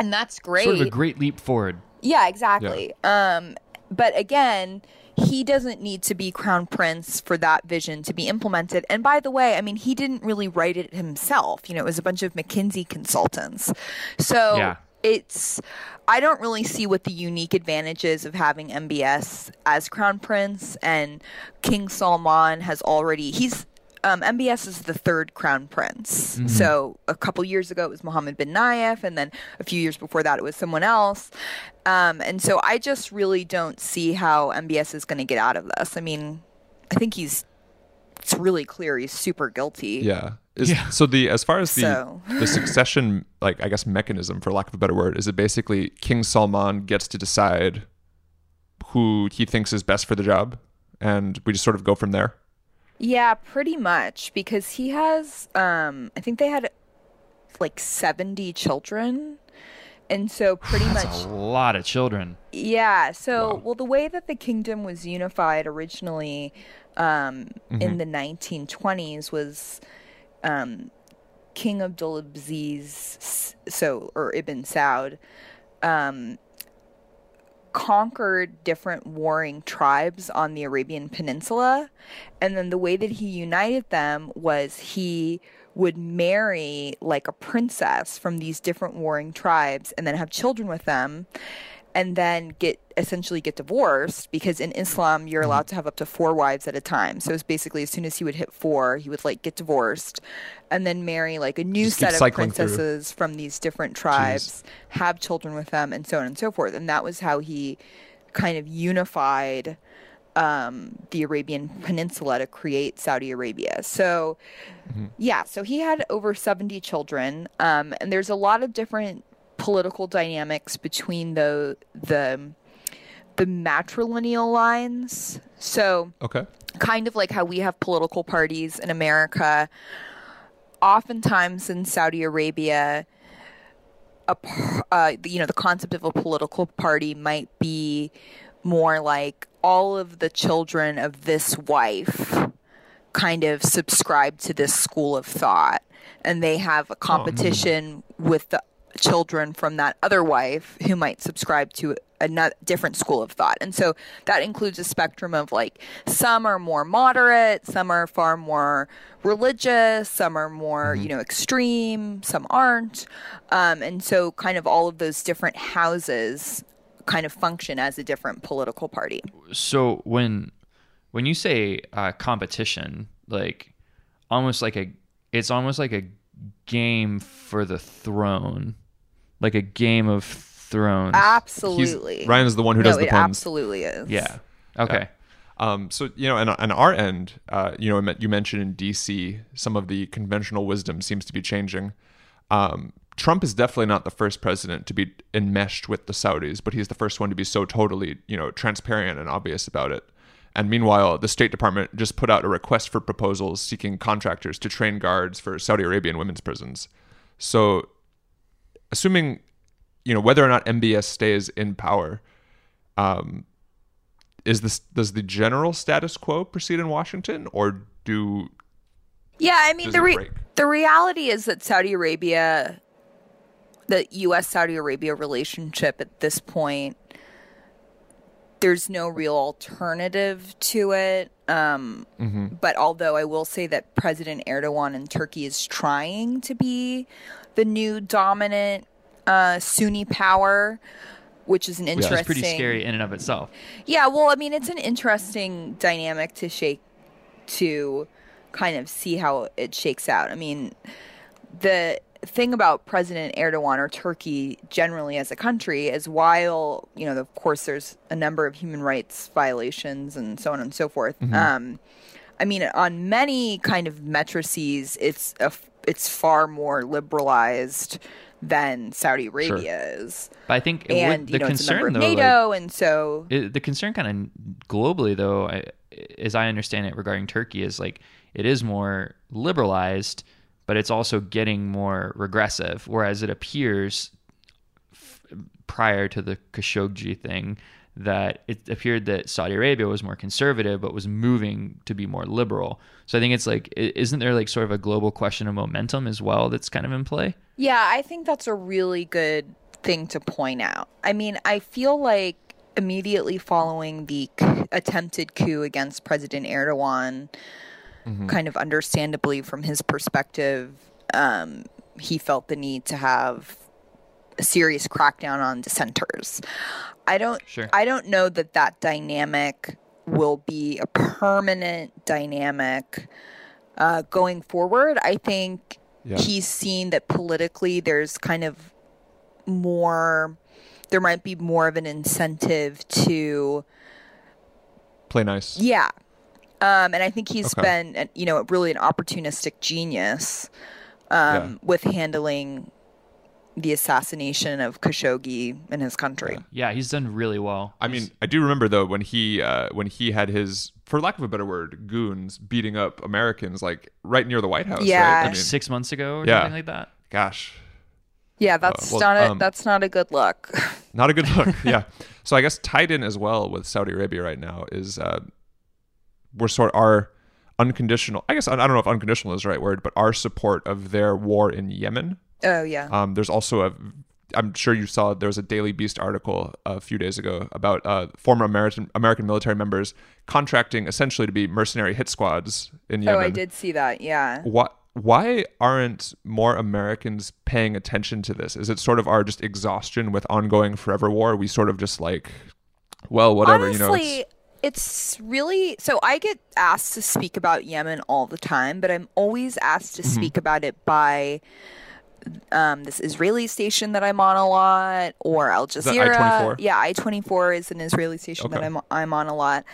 and that's great Sort of a great leap forward. yeah, exactly. Um, but again, he doesn't need to be crown prince for that vision to be implemented. And by the way, I mean, he didn't really write it himself. You know, it was a bunch of McKinsey consultants. So Yeah. it's, I don't really see what the unique advantages of having MBS as crown prince. And King Salman has already, he's, um, MBS is the third crown prince. So a couple years ago it was Mohammed bin Nayef, and then a few years before that it was someone else. Um, and so I just really don't see how MBS is going to get out of this. I mean, I think he's it's really clear he's super guilty. Yeah. Is, Yeah. So the as far as the So- the succession, like I guess mechanism, for lack of a better word, is it basically King Salman gets to decide who he thinks is best for the job, and we just sort of go from there. Yeah, pretty much because he has um I think they had like 70 children. And so pretty That's much a lot of children. Yeah. So, Wow. well, the way that the kingdom was unified originally um, in the 1920s was um, King Abdulaziz, so or Ibn Saud, um, conquered different warring tribes on the Arabian Peninsula, and then the way that he united them was he would marry like a princess from these different warring tribes and then have children with them and then get essentially get divorced because in Islam you're allowed to have up to four wives at a time. So it's basically as soon as he would hit four, he would like get divorced and then marry like a new Just set of cycling through. princesses from these different tribes, have children with them and so on and so forth. And that was how he kind of unified um, the Arabian Peninsula to create Saudi Arabia. So, yeah, so he had over 70 children, um, and there's a lot of different political dynamics between the the the matrilineal lines. So, Okay. kind of like how we have political parties in America. Oftentimes in Saudi Arabia, a uh, you know the concept of a political party might be more like all of the children of this wife kind of subscribe to this school of thought and they have a competition with the children from that other wife who might subscribe to a different school of thought. And so that includes a spectrum of like some are more moderate some are far more religious some are more you know extreme some aren't. Um, and so kind of all of those different houses kind of function as a different political party. So when when you say uh, competition, like almost like a, it's almost like a game for the throne, like a game of thrones. absolutely He's, Ryan is the one who no, does the it puns. absolutely is yeah. Okay. Um, so you know, and on our end, uh, you know, you mentioned in DC, some of the conventional wisdom seems to be changing. Um, Trump is definitely not the first president to be enmeshed with the Saudis, but he's the first one to be so totally, you know, transparent and obvious about it. And meanwhile, the State Department just put out a request for proposals seeking contractors to train guards for Saudi Arabian women's prisons. So, assuming, you know, whether or not MBS stays in power, um, is this does the general status quo proceed in Washington, or do Yeah, I mean the re- the reality is that Saudi Arabia, the U.S. Saudi Arabia relationship at this point, there's no real alternative to it. Um, But although I will say that President Erdogan in Turkey is trying to be the new dominant uh, Sunni power, which is an interesting. Which is pretty scary in and of itself. Yeah, well, I mean, it's an interesting dynamic to shake to kind of see how it shakes out. I mean, the thing about President Erdogan or Turkey generally as a country is while, you know, of course, there's a number of human rights violations and so on and so forth. Um, I mean, on many kind of metrices, it's a, it's far more liberalized than Saudi Arabia is, But I think and would, the you know, it's a member concern though, like, NATO, and so it, the concern kind of globally though I, as i understand it regarding turkey is like it is more liberalized but it's also getting more regressive whereas it appears f- prior to the khashoggi thing that it appeared that saudi arabia was more conservative but was moving to be more liberal. So i think it's like isn't there like sort of a global question of momentum as well that's kind of in play? Yeah, I think that's a really good thing to point out. I mean, I feel like immediately following the attempted coup against President Erdogan, kind of understandably from his perspective, um, he felt the need to have a serious crackdown on dissenters. I don't. Sure. I don't know that that dynamic will be a permanent dynamic uh, going forward. I think Yeah. he's seen that politically there's kind of more. There might be more of an incentive to Play nice. yeah. Um, and I think he's Okay. been, you know, really an opportunistic genius um, Yeah. with handling the assassination of Khashoggi in his country. Yeah, he's done really well. I mean, I do remember though when he uh, when he had his, for lack of a better word, goons beating up Americans like right near the White House. Yeah. right? I mean, six months ago or Yeah. something like that. gosh, Yeah, that's well, not a um, that's not a good look. not a good look. yeah. So I guess tied in as well with Saudi Arabia right now is uh, we're sort our unconditional. I guess I don't know if unconditional is the right word, but our support of their war in Yemen. Oh yeah. Um, there's also a, I'm sure you saw there was a Daily Beast article a few days ago about uh, former American American military members contracting essentially to be mercenary hit squads in Yemen. oh, I did see that. Yeah. Why why aren't more Americans paying attention to this? Is it sort of our just exhaustion with ongoing forever war? We sort of just like, well, whatever, Honestly, you know. It's, it's really so I get asked to speak about Yemen all the time, but I'm always asked Mm-hmm. to speak about it by um, this Israeli station that I'm on a lot, or Al Jazeera. I-24? Yeah, I twenty four is an Israeli station that I'm I'm on a lot,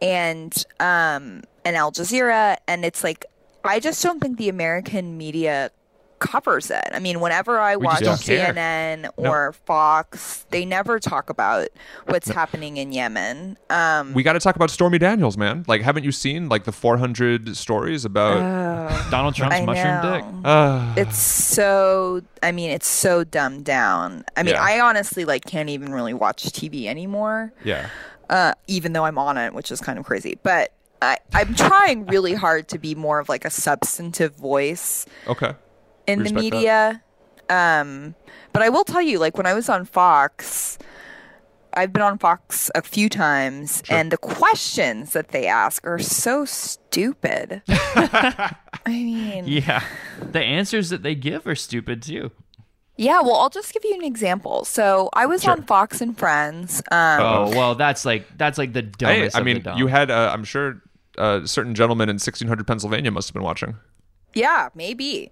and um, and Al Jazeera, and it's like I just don't think the American media covers it. I mean, whenever I We watch just don't care. CNN No. or Fox, they never talk about what's happening in Yemen. Um, we got to talk about Stormy Daniels, man. Like, haven't you seen like the 400 stories about? Donald Trump's I mushroom know. dick. Uh, It's so. I mean, it's so dumbed down. I mean, Yeah. I honestly like can't even really watch TV anymore, yeah. uh, even though I'm on it, which is kind of crazy. But I, I'm trying really hard to be more of like a substantive voice Okay. In the Respect that. media. Um, but I will tell you, like when I was on Fox, I've been on Fox a few times, and the questions that they ask are so stupid. I mean, Yeah, the answers that they give are stupid too. yeah. Well, I'll just give you an example. So I was Sure. on Fox and Friends. Um, Oh well, that's like that's like the dumbest. I of the mean, dumb. you had, uh, I'm sure, a certain gentleman in 1600 Pennsylvania must have been watching. Yeah, maybe.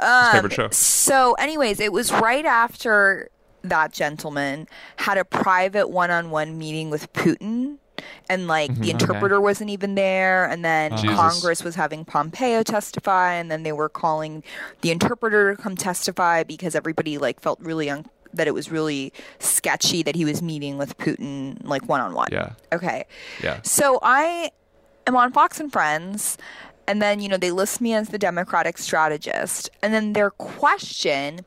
His Um, favorite show. So, anyways, it was right after that gentleman had a private one-on-one meeting with Putin. And like Mm-hmm. the interpreter wasn't even there, and then Jesus. Congress was having Pompeo testify, and then they were calling the interpreter to come testify because everybody like felt really un- that it was really sketchy that he was meeting with Putin like one on one. Yeah. Okay. Yeah. So I am on Fox and Friends, and then, you know, they list me as the Democratic strategist. And then their question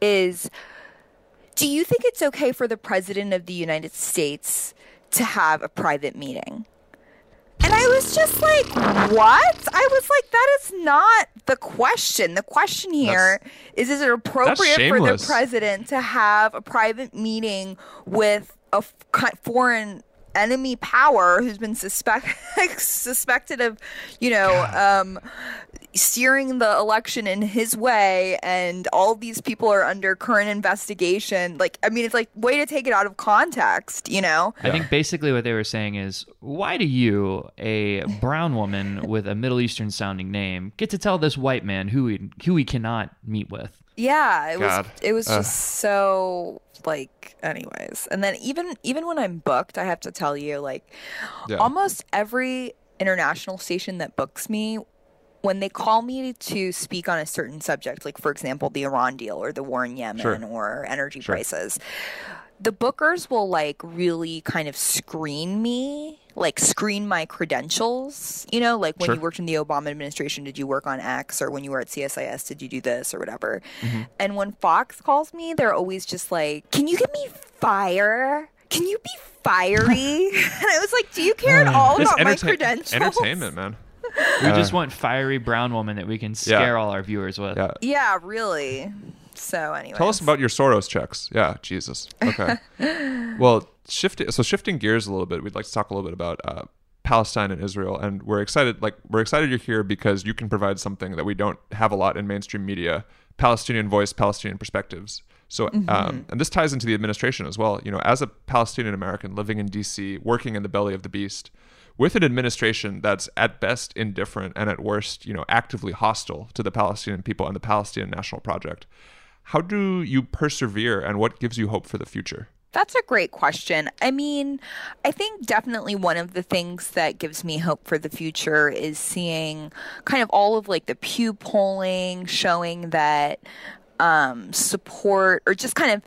is Do you think it's okay for the President of the United States to have a private meeting? And I was just like, what? I was like, that is not the question. The question here is: is it appropriate for the president to have a private meeting with a foreign enemy power who's been suspect suspected of, you know, um, steering the election in his way, and all these people are under current investigation? Like, I mean, it's like way to take it out of context, you know? I think basically what they were saying is, why do you, a brown woman with a Middle Eastern sounding name, get to tell this white man who he, who he cannot meet with? Yeah, it God. was it was Ugh. just so like anyways. And then even even when I'm booked, I have to tell you like Yeah. almost every international station that books me when they call me to speak on a certain subject, like for example, the Iran deal or the war in Yemen Sure. or energy Sure. prices, the bookers will like really kind of screen me, like screen my credentials. You know, like when Sure. you worked in the Obama administration, did you work on X? Or when you were at CSIS, did you do this or whatever? Mm-hmm. And when Fox calls me, they're always just like, "Can you give me fire? Can you be fiery?" and I was like, "Do you care at all This about my entertain- credentials?" entertainment, man. We just want fiery brown woman that we can scare all our viewers with. Yeah. Yeah, really. So anyway, Tell us about your Soros checks. Yeah, Jesus. Okay. well, shifting so shifting gears a little bit, we'd like to talk a little bit about uh, Palestine and Israel, and we're excited. Like we're excited you're here because you can provide something that we don't have a lot in mainstream media: Palestinian voice, Palestinian perspectives. So, um, and this ties into the administration as well. You know, as a Palestinian American living in D.C., working in the belly of the beast, with an administration that's at best indifferent and at worst, you know, actively hostile to the Palestinian people and the Palestinian national project. How do you persevere and what gives you hope for the future? That's a great question. I mean, I think definitely one of the things that gives me hope for the future is seeing kind of all of like the Pew polling showing that um, support or just kind of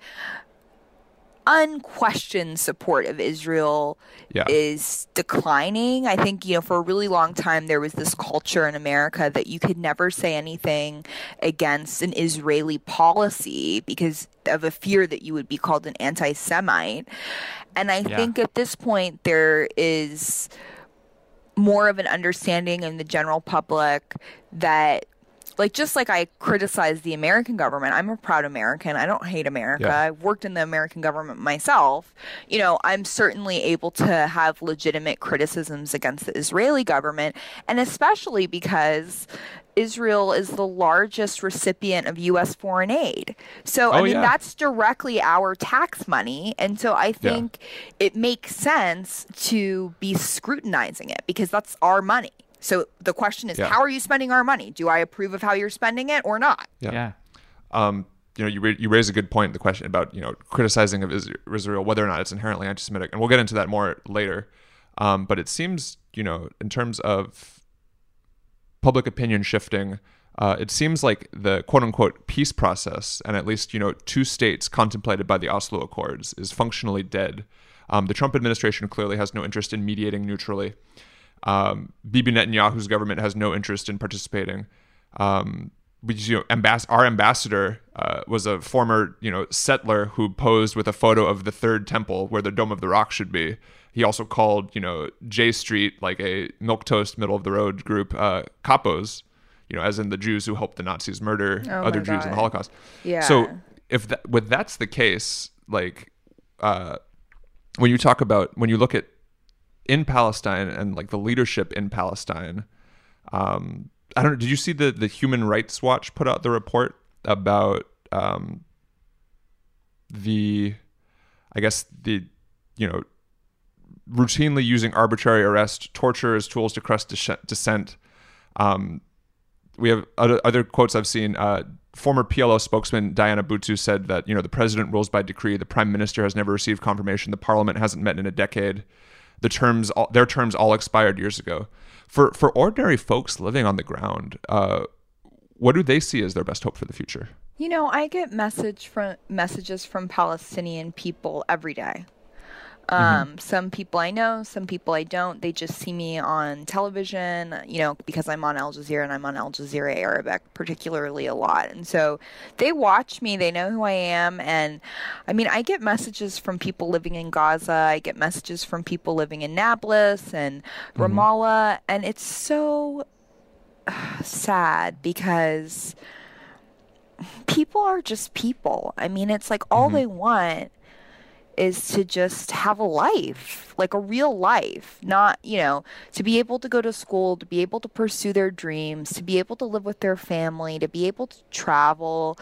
unquestioned support of Israel Yeah. is declining. I think, you know, for a really long time, there was this culture in America that you could never say anything against an Israeli policy because of a fear that you would be called an anti Semite. And I Yeah. think at this point, there is more of an understanding in the general public that like just like I criticize the American government, I'm a proud American. I don't hate America. Yeah. I've worked in the American government myself. You know, I'm certainly able to have legitimate criticisms against the Israeli government, and especially because Israel is the largest recipient of U.S. foreign aid. So, oh, I Oh, mean, yeah. that's directly our tax money. And so I think it makes sense to be scrutinizing it because that's our money. So the question is, Yeah. how are you spending our money? Do I approve of how you're spending it or not? Yeah. um, you know, you, ra- you raise a good point. The question about you know criticizing of Israel, whether or not it's inherently anti-Semitic, and we'll get into that more later. Um, but it seems, you know, in terms of public opinion shifting, uh, it seems like the quote-unquote peace process, and at least you know two states contemplated by the Oslo Accords, is functionally dead. Um, the Trump administration clearly has no interest in mediating neutrally. Um, Bibi Netanyahu's government has no interest in participating. Um, we, you know, ambass- our ambassador uh, was a former, you know, settler who posed with a photo of the third temple where the Dome of the Rock should be. He also called, you know, J Street like a milk toast, middle of the road group, uh, capos, you know, as in the Jews who helped the Nazis murder Oh other Jews in the Holocaust. Yeah. So if that, with that's the case, like, uh, when you talk about when you look at in Palestine and like the leadership in Palestine, um, I don't. Did you see the the Human Rights Watch put out the report about um, the, I guess the, you know, routinely using arbitrary arrest, torture as tools to crush dis- dissent. Um, we have other, other quotes I've seen. Uh, former PLO spokesman Diana Buttu said that you know the president rules by decree. The prime minister has never received confirmation. The parliament hasn't met in a decade. The terms, their terms, all expired years ago. For for ordinary folks living on the ground, uh, what do they see as their best hope for the future? You know, I get message from messages from Palestinian people every day. Mm-hmm. Um, Some people I know, some people I don't. They just see me on television, you know, because I'm on Al Jazeera and I'm on Al Jazeera Arabic particularly a lot. And so they watch me, they know who I am. And I mean, I get messages from people living in Gaza, I get messages from people living in Nablus and mm-hmm. Ramallah. And it's so uh, sad because people are just people. I mean, it's like all mm-hmm. they want is to just have a life, like a real life, not, you know, to be able to go to school, to be able to pursue their dreams, to be able to live with their family, to be able to travel.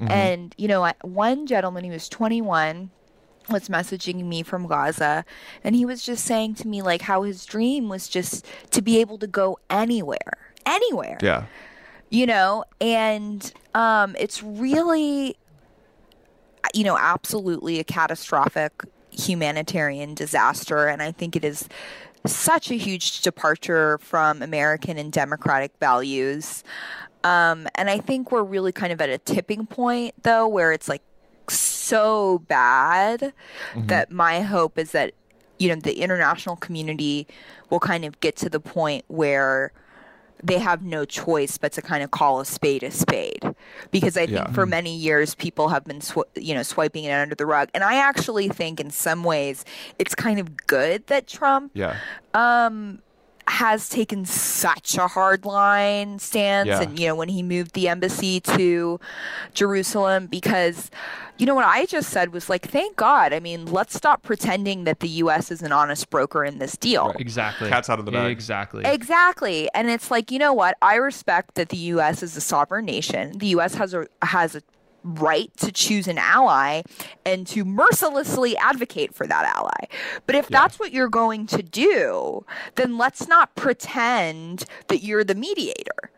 And, you know, one gentleman, he was 21, was messaging me from Gaza and he was just saying to me like how his dream was just to be able to go anywhere anywhere. Yeah, you know and um it's really you know absolutely a catastrophic humanitarian disaster. And i think it is such a huge departure from american and democratic values. Um and i think we're really kind of at a tipping point though where it's like so bad that my hope is that you know the international community will kind of get to the point where they have no choice but to kind of call a spade a spade. Because i think Yeah. for hmm. many years people have been sw- you know swiping it under the rug. And i actually think in some ways it's kind of good that trump yeah, um, has taken such a hard line stance Yeah. and you know when he moved the embassy to Jerusalem because you know what I just said was like thank God I mean let's stop pretending that the US is an honest broker in this deal Right. Exactly. Cat's out of the bag. Exactly. Exactly. And it's like, you know what? I respect that the US is a sovereign nation. The US has a has a right to choose an ally and to mercilessly advocate for that ally. But if that's what you're going to do, then let's not pretend that you're the mediator.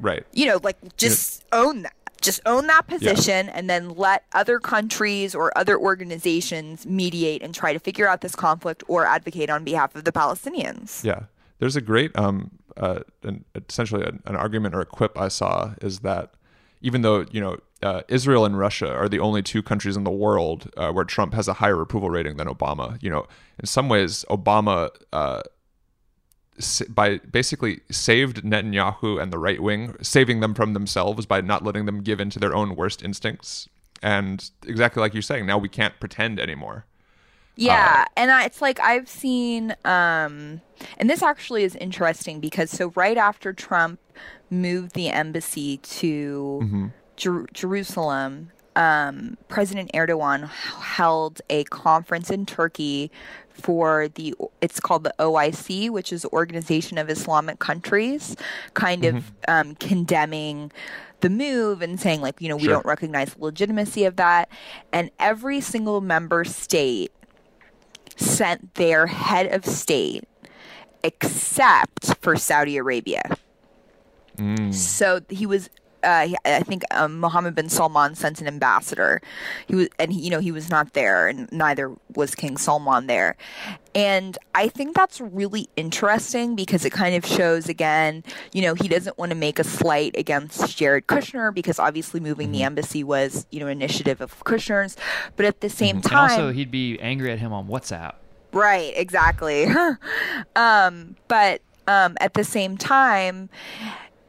Right. You know, like just own that. Just own that position and then let other countries or other organizations mediate and try to figure out this conflict or advocate on behalf of the Palestinians. Yeah, there's a great, um, uh, an, essentially an, an argument or a quip I saw is that even though you know uh, Israel and Russia are the only two countries in the world uh, where Trump has a higher approval rating than Obama, you know, in some ways Obama. Uh, by basically saved Netanyahu and the right wing, saving them from themselves by not letting them give in to their own worst instincts. And exactly like you're saying, now we can't pretend anymore. Yeah, and I, it's like I've seen, um, and this actually is interesting because so right after Trump moved the embassy to Jer- Jerusalem, um, President Erdogan held a conference in Turkey for the it's called the OIC, which is Organization of Islamic Countries, kind of um, condemning the move and saying like you know we Sure. don't recognize the legitimacy of that, and every single member state sent their head of state except for Saudi Arabia. So he was. Uh, I think um, Mohammed bin Salman sent an ambassador. He was, and he, you know, he was not there, and neither was King Salman there. And I think that's really interesting because it kind of shows again, you know, he doesn't want to make a slight against Jared Kushner because obviously moving the embassy was, you know, initiative of Kushner's, but at the same time, and also, he'd be angry at him on WhatsApp. Right, exactly. um, but um, at the same time,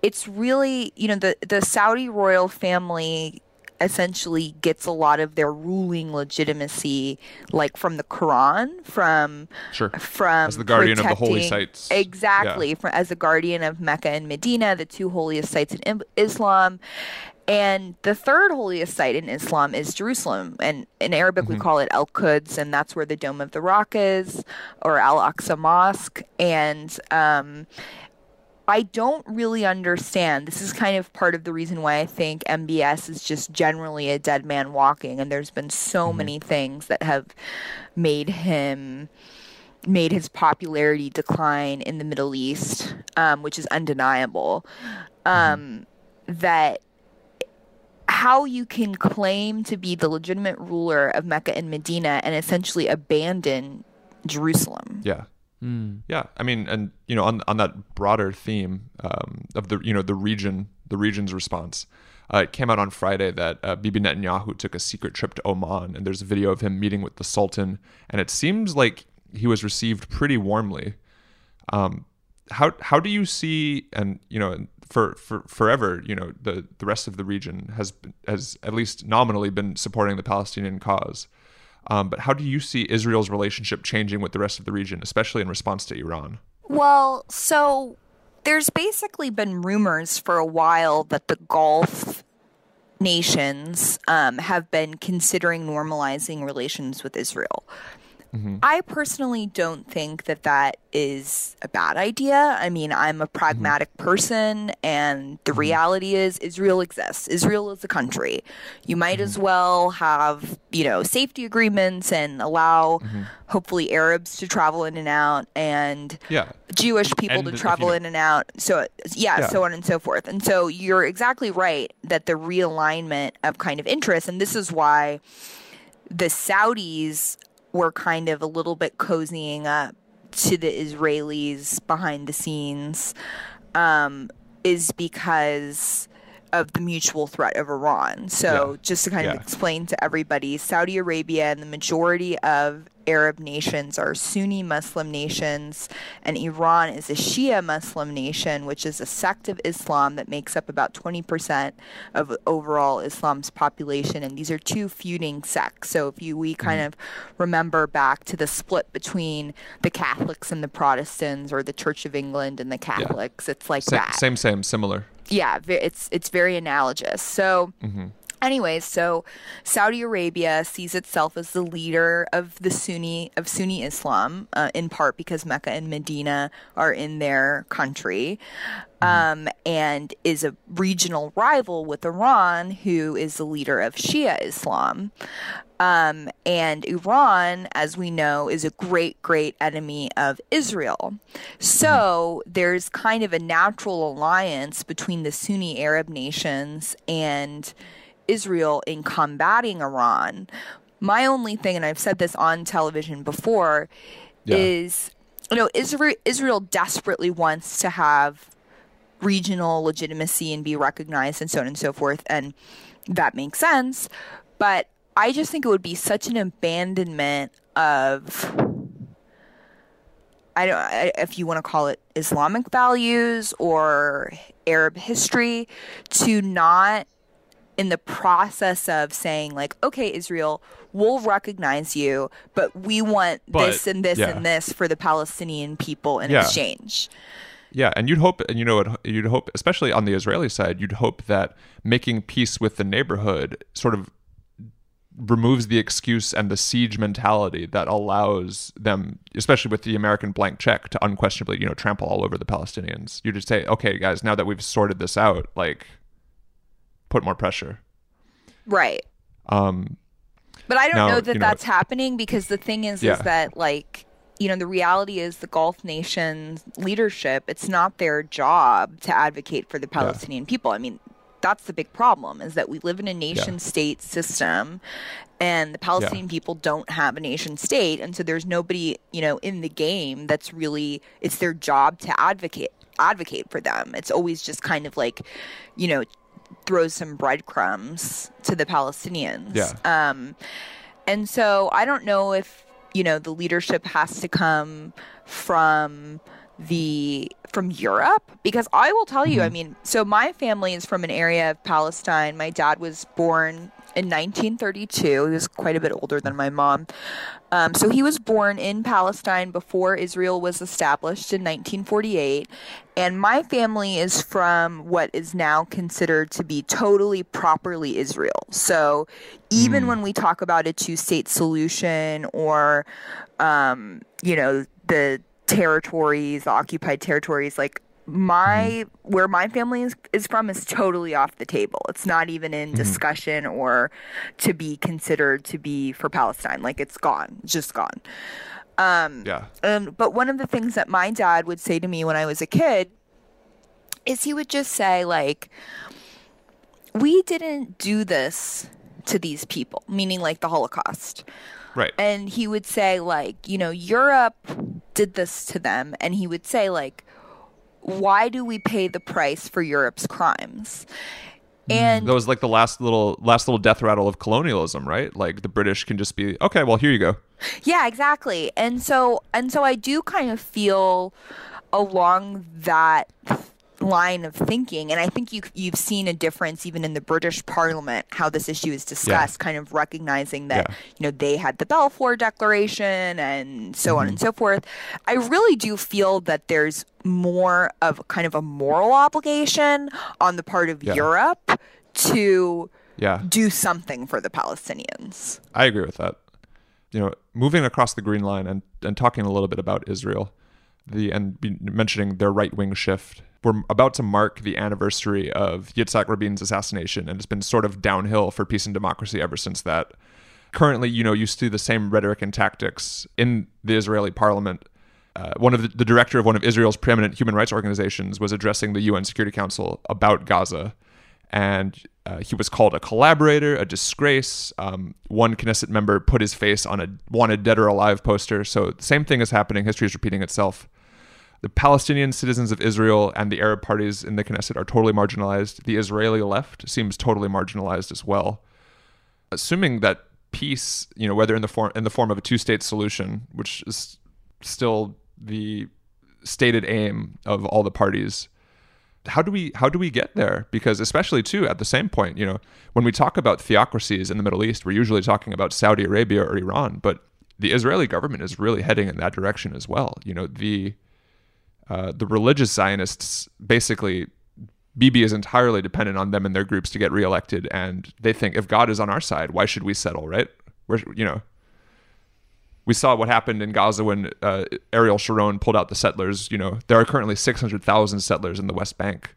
it's really, you know, the, the Saudi royal family essentially gets a lot of their ruling legitimacy like from the Quran, from Sure. from As the guardian of the holy sites. Exactly, for, as the guardian of Mecca and Medina, the two holiest sites in Islam. And the third holiest site in Islam is Jerusalem. And in Arabic, Mm-hmm. we call it Al Quds, and that's where the Dome of the Rock is, or Al Aqsa Mosque. And um, I don't really understand. This is kind of part of the reason why I think MBS is just generally a dead man walking. And there's been so many things that have made him made his popularity decline in the Middle East, um, which is undeniable. Um, That how you can claim to be the legitimate ruler of Mecca and Medina and essentially abandon Jerusalem. Yeah. Hmm. Yeah, I mean, and you know, on on that broader theme um, of the you know the region, the region's response, uh, it came out on Friday that uh, Bibi Netanyahu took a secret trip to Oman, and there's a video of him meeting with the Sultan, and it seems like he was received pretty warmly. Um, how how do you see, and you know, for for forever, you know, the the rest of the region has has at least nominally been supporting the Palestinian cause. Um, but how do you see Israel's relationship changing with the rest of the region, especially in response to Iran? Well, so there's basically been rumors for a while that the Gulf nations um, have been considering normalizing relations with Israel. Mm-hmm. I personally don't think that that is a bad idea. I mean, I'm a mm-hmm. pragmatic person, and the mm-hmm. reality is, Israel exists. Israel is a country. You might as well have, you know, safety agreements and allow, hopefully, Arabs to travel in and out, and Yeah. Jewish people And to travel you- in and out. So yeah, Yeah. so on and so forth. And so you're exactly right that the realignment of kind of interests, and this is why the Saudis were kind of a little bit cozying up to the Israelis behind the scenes, um, is because of the mutual threat of Iran. So, Yeah. just to kind Yeah. of explain to everybody, Saudi Arabia and the majority of Arab nations are Sunni Muslim nations, and Iran is a Shia Muslim nation, which is a sect of Islam that makes up about 20% of overall Islam's population. And these are two feuding sects. So, if you we mm-hmm. kind of remember back to the split between the Catholics and the Protestants, or the Church of England and the Catholics, it's like Sa- that same, same, similar. yeah, it's it's very analogous. So, mm-hmm. Anyways, so Saudi Arabia sees itself as the leader of the Sunni of Sunni Islam, uh, in part because Mecca and Medina are in their country, um, and is a regional rival with Iran, who is the leader of Shia Islam. Um, and Iran, as we know, is a great, great enemy of Israel. So there's kind of a natural alliance between the Sunni Arab nations and Israel in combating Iran. My only thing, and I've said this on television before, Yeah. is you know Israel Israel desperately wants to have regional legitimacy and be recognized and so on and so forth and that makes sense but i just think it would be such an abandonment of i don't I, if you want to call it islamic values or arab history to not in the process of saying like okay israel we'll recognize you but we want But- this and this yeah. and this for the palestinian people in Yeah. exchange Yeah, and you'd hope, and you know, what you'd hope, especially on the Israeli side, you'd hope that making peace with the neighborhood sort of removes the excuse and the siege mentality that allows them, especially with the American blank check, to unquestionably, you know, trample all over the Palestinians. You just say, okay, guys, now that we've sorted this out, like, put more pressure. right Um, But I don't Now, know that you know- that's happening because the thing is, Yeah. is that like you know the reality is the Gulf nations leadership. It's not their job to advocate for the Palestinian people. I mean, that's the big problem is that we live in a nation state system, and the Palestinian people don't have a nation state, and so there's nobody you know in the game that's really it's their job to advocate advocate for them. It's always just kind of like you know throws some breadcrumbs to the Palestinians. Yeah. Um, and so I don't know if you know the leadership has to come from the from Europe because I will tell you I mean so my family is from an area of Palestine my dad was born in 1932 he was quite a bit older than my mom um, so he was born in Palestine before Israel was established in 1948 and my family is from what is now considered to be totally properly Israel. So even when we talk about a two state solution or um, you know the territories the occupied territories like my where my family is, is from is totally off the table it's not even in discussion or to be considered to be for palestine like it's gone just gone yeah. um, but one of the things that my dad would say to me when I was a kid is he would just say, like, we didn't do this to these people, meaning like the Holocaust. Right. And he would say, like, you know, Europe did this to them. And he would say, like, why do we pay the price for Europe's crimes? Hmm. And that was like the last little last little death rattle of colonialism, right? Like the British can just be okay. Well, here you go. Yeah, exactly. And so and so I do kind of feel along that line of thinking and I think you you've seen a difference even in the British parliament how this issue is discussed kind of recognizing that Yeah. you know they had the Balfour declaration and so on and mm-hmm. so forth. I really do feel that there's more of kind of a moral obligation on the part of Yeah. Europe to Yeah. do something for the Palestinians. I agree with that. You know, moving across the green line and, and talking a little bit about Israel, the and mentioning their right wing shift. We're about to mark the anniversary of Yitzhak Rabin's assassination, and it's been sort of downhill for peace and democracy ever since that. Currently, you know, you see the same rhetoric and tactics in the Israeli parliament. Uh, one of the, the director of one of Israel's preeminent human rights organizations was addressing the UN Security Council about Gaza, and uh, he was called a collaborator, a disgrace. Um, one Knesset member put his face on a wanted dead or alive poster. So the same thing is happening. History is repeating itself. The Palestinian citizens of Israel and the Arab parties in the Knesset are totally marginalized. The Israeli left seems totally marginalized as well. Assuming that peace, you know, whether in the form in the form of a two-state solution, which is still the stated aim of all the parties, how do we how do we get there? Because especially too at the same point, you know, when we talk about theocracies in the Middle East, we're usually talking about Saudi Arabia or Iran, but the Israeli government is really heading in that direction as well. You know, the uh, the religious Zionists basically Bibi is entirely dependent on them and their groups to get reelected, and they think if God is on our side, why should we settle? Right? We're, you know, we saw what happened in Gaza when uh, Ariel Sharon pulled out the settlers. You know, there are currently six hundred thousand settlers in the West Bank.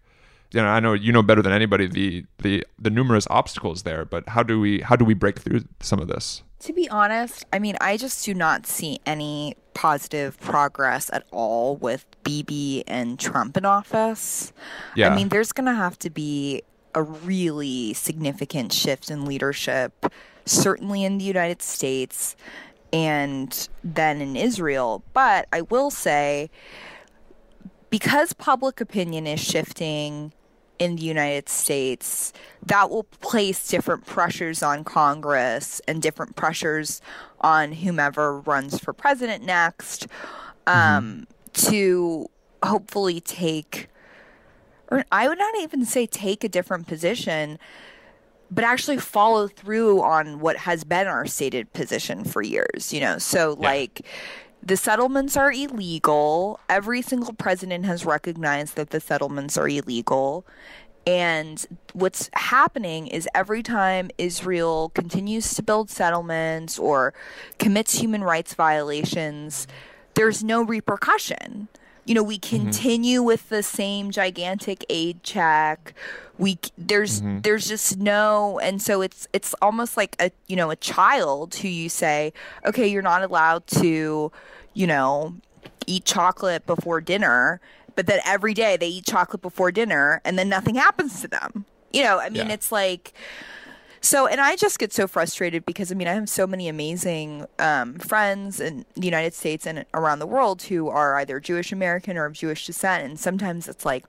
You know, I know you know better than anybody the the the numerous obstacles there, but how do we how do we break through some of this? To be honest, I mean, I just do not see any positive progress at all with Bibi and Trump in office. Yeah. I mean, there's going to have to be a really significant shift in leadership, certainly in the United States and then in Israel. But I will say, because public opinion is shifting in the United States, that will place different pressures on Congress and different pressures on whomever runs for president next um, to hopefully take, or I would not even say take a different position, but actually follow through on what has been our stated position for years, you know? So, like, the settlements are illegal. Every single president has recognized that the settlements are illegal. And what's happening is every time Israel continues to build settlements or commits human rights violations, there's no repercussion. You know, we mm-hmm. continue with the same gigantic aid check. We there's mm-hmm. there's just no and so it's it's almost like a you know a child who you say, "Okay, you're not allowed to, you know, eat chocolate before dinner." But then every day they eat chocolate before dinner and then nothing happens to them. You know, I mean, Yeah. it's like so, and I just get so frustrated because I mean, I have so many amazing um, friends in the United States and around the world who are either Jewish American or of Jewish descent, and sometimes it's like.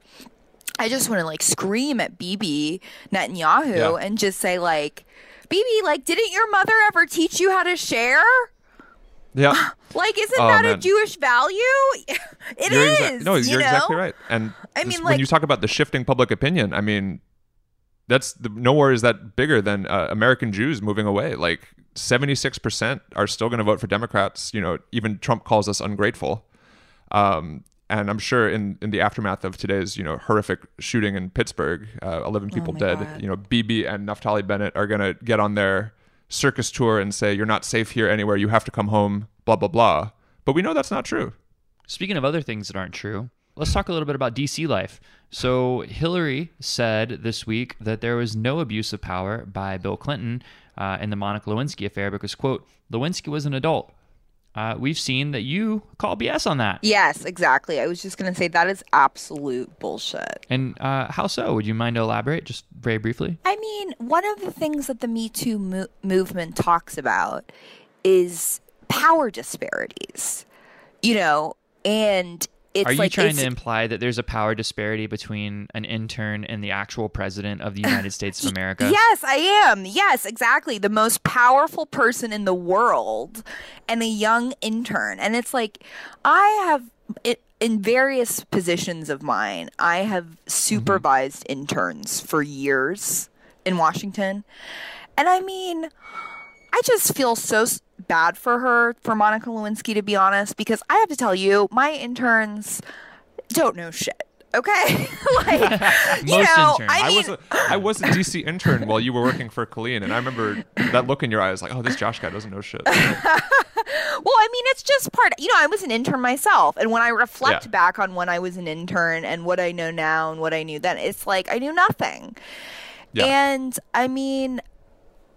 I just want to like scream at Bibi Netanyahu Yeah. and just say like, Bibi, like, didn't your mother ever teach you how to share? Yeah. Like, isn't Oh, that a. Jewish value? It you're is. exa- no, you you're know? exactly right. And I this- mean, when you talk about the shifting public opinion, I mean, that's the, nowhere is that bigger than uh, American Jews moving away. Like 76% are still going to vote for Democrats. You know, even Trump calls us ungrateful. Um, and I'm sure in, in the aftermath of today's, you know, horrific shooting in Pittsburgh, uh, 11 people my dead, God. you know, Bibi and Naftali Bennett are going to get on their circus tour and say, you're not safe here anywhere. You have to come home, blah, blah, blah. But we know that's not true. Speaking of other things that aren't true, let's talk a little bit about DC life. So, Hillary said this week that there was no abuse of power by Bill Clinton uh, in the Monica Lewinsky affair because, quote, Lewinsky was an adult. Uh, we've seen that you call BS on that. Yes, exactly. I was just going to say that is absolute bullshit. And uh, how so? Would you mind to elaborate just very briefly? I mean, one of the things that the Me Too mo- movement talks about is power disparities. You know, and it's Are you like trying to imply that there's a power disparity between an intern and the actual president of the United States of America? Yes, I am. Yes, exactly. The most powerful person in the world and a young intern. And it's like, I have, it, in various positions of mine, I have mm-hmm. supervised interns for years in Washington. And I mean, I just feel so bad for her, for Monica Lewinsky, to be honest, because I have to tell you, my interns don't know shit. Okay, like you Most know, interns. I I was a, I was a DC intern while you were working for Colleen, and I remember that look in your eyes, like, oh, this Josh guy doesn't know shit. Well, I mean, it's just part. You know, I was an intern myself, and when I reflect Yeah. back on when I was an intern and what I know now and what I knew then, it's like I knew nothing. Yeah. And I mean,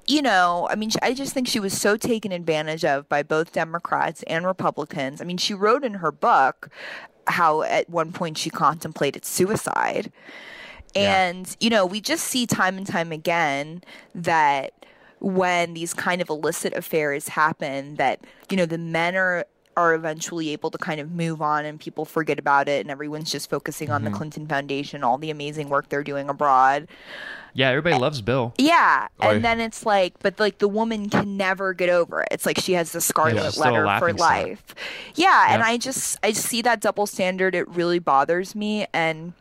you know, I mean, I just think she was so taken advantage of by both Democrats and Republicans. I mean, she wrote in her book how at one point she contemplated suicide. Yeah. And, you know, we just see time and time again that when these kind of illicit affairs happen, that, you know, the men are are eventually able to kind of move on and people forget about it and everyone's just focusing on the mm-hmm. Clinton Foundation, all the amazing work they're doing abroad. Yeah, everybody loves Bill. Yeah, Oy. and then it's like, but like the woman can never get over it. It's like she has the scarlet she's still a letter for laughing stock. life. Yeah, and I just I see that double standard. It really bothers me, and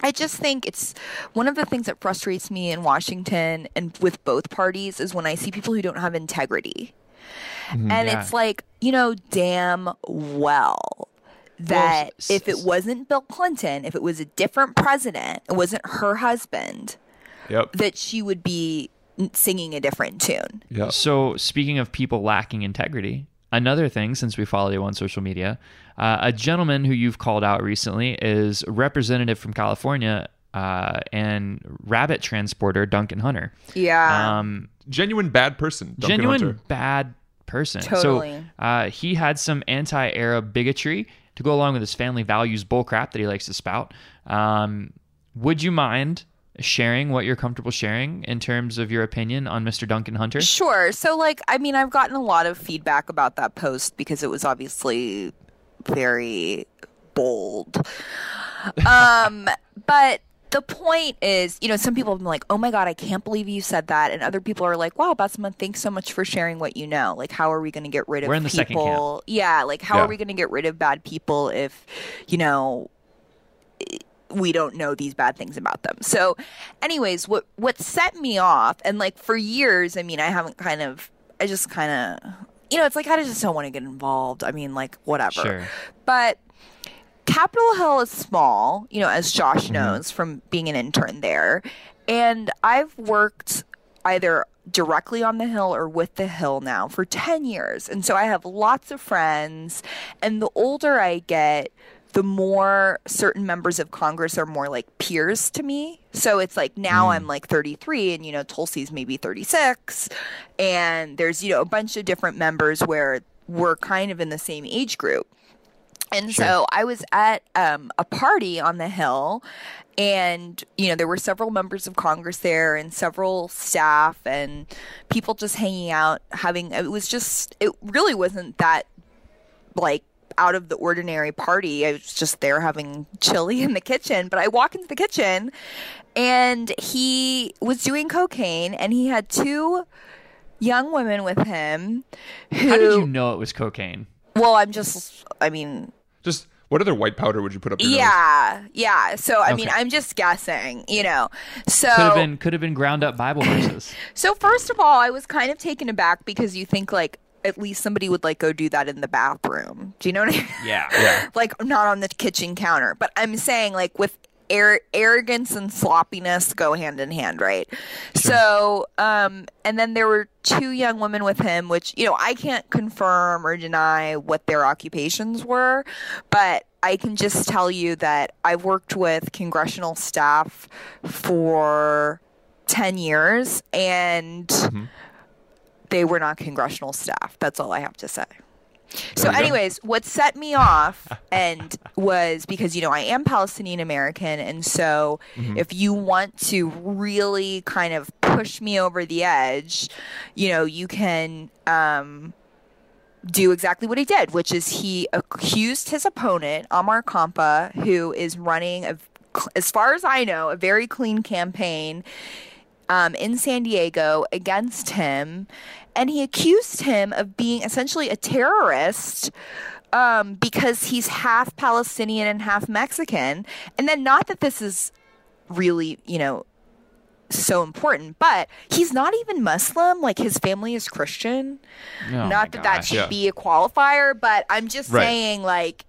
I just think it's one of the things that frustrates me in Washington and with both parties is when I see people who don't have integrity, and Yeah. it's like you know damn well. That s- if it wasn't Bill Clinton, if it was a different president, it wasn't her husband, Yep. that she would be singing a different tune. Yep. So, speaking of people lacking integrity, another thing since we follow you on social media, uh, a gentleman who you've called out recently is representative from California uh, and rabbit transporter Duncan Hunter. Yeah. Um, Genuine bad person. Duncan genuine Hunter. bad person. Totally. So uh, he had some anti-Arab bigotry to go along with his family values bullcrap that he likes to spout. Um, would you mind sharing what you're comfortable sharing in terms of your opinion on Mr. Duncan Hunter? Sure. So, like, I mean, I've gotten a lot of feedback about that post because it was obviously very bold. Um, but the point is, you know, some people have been like, "Oh my god, I can't believe you said that," and other people are like, "Wow, Bassima, thanks so much for sharing what you know. Like, how are we going to get rid of We're in the second camp. people? Yeah, like, how Yeah. are we going to get rid of bad people if, you know, we don't know these bad things about them. So, anyways, what what set me off, and like for years, I mean, I haven't kind of, I just kind of, you know, it's like I just don't want to get involved. I mean, like whatever. Sure. But Capitol Hill is small, you know, as Josh Mm-hmm. knows from being an intern there, and I've worked either directly on the hill or with the hill now for 10 years. And so I have lots of friends and the older I get, the more certain members of Congress are more like peers to me. So it's like now I'm like 33 and you know Tulsi's maybe 36 and there's you know a bunch of different members where we're kind of in the same age group. And so I was at um, a party on the Hill, and you know there were several members of Congress there, and several staff, and people just hanging out, having. It was just. It really wasn't that like out of the ordinary party. I was just there having chili in the kitchen. But I walk into the kitchen, and he was doing cocaine, and he had two young women with him. Who? How did you know it was cocaine? Well, I'm just. I mean, Just what other white powder would you put up your nose? yeah, yeah. So I mean, I'm just guessing, you know. So Could have been could have been ground up Bible verses. so first of all, I was kind of taken aback because you think like at least somebody would like go do that in the bathroom. Do you know what I mean? Yeah. Yeah. like not on the kitchen counter. But I'm saying like with ar- arrogance and sloppiness go hand in hand, right? So, um, and then there were two young women with him, which you know I can't confirm or deny what their occupations were, but I can just tell you that I've worked with congressional staff for ten years and. They were not congressional staff. That's all I have to say. So, you go. anyways, what set me off and was because you know I am Palestinian American, and so if you want to really kind of push me over the edge, you know you can um, do exactly what he did, which is he accused his opponent Ammar Campa, who is running a, as far as I know, a very clean campaign um, in San Diego against him, and he accused him of being essentially a terrorist um, because he's half Palestinian and half Mexican. And then, not that this is really, you know, so important, but he's not even Muslim. Like his family is Christian. Oh not that that should Yeah. be a qualifier, but I'm just Right. saying, like.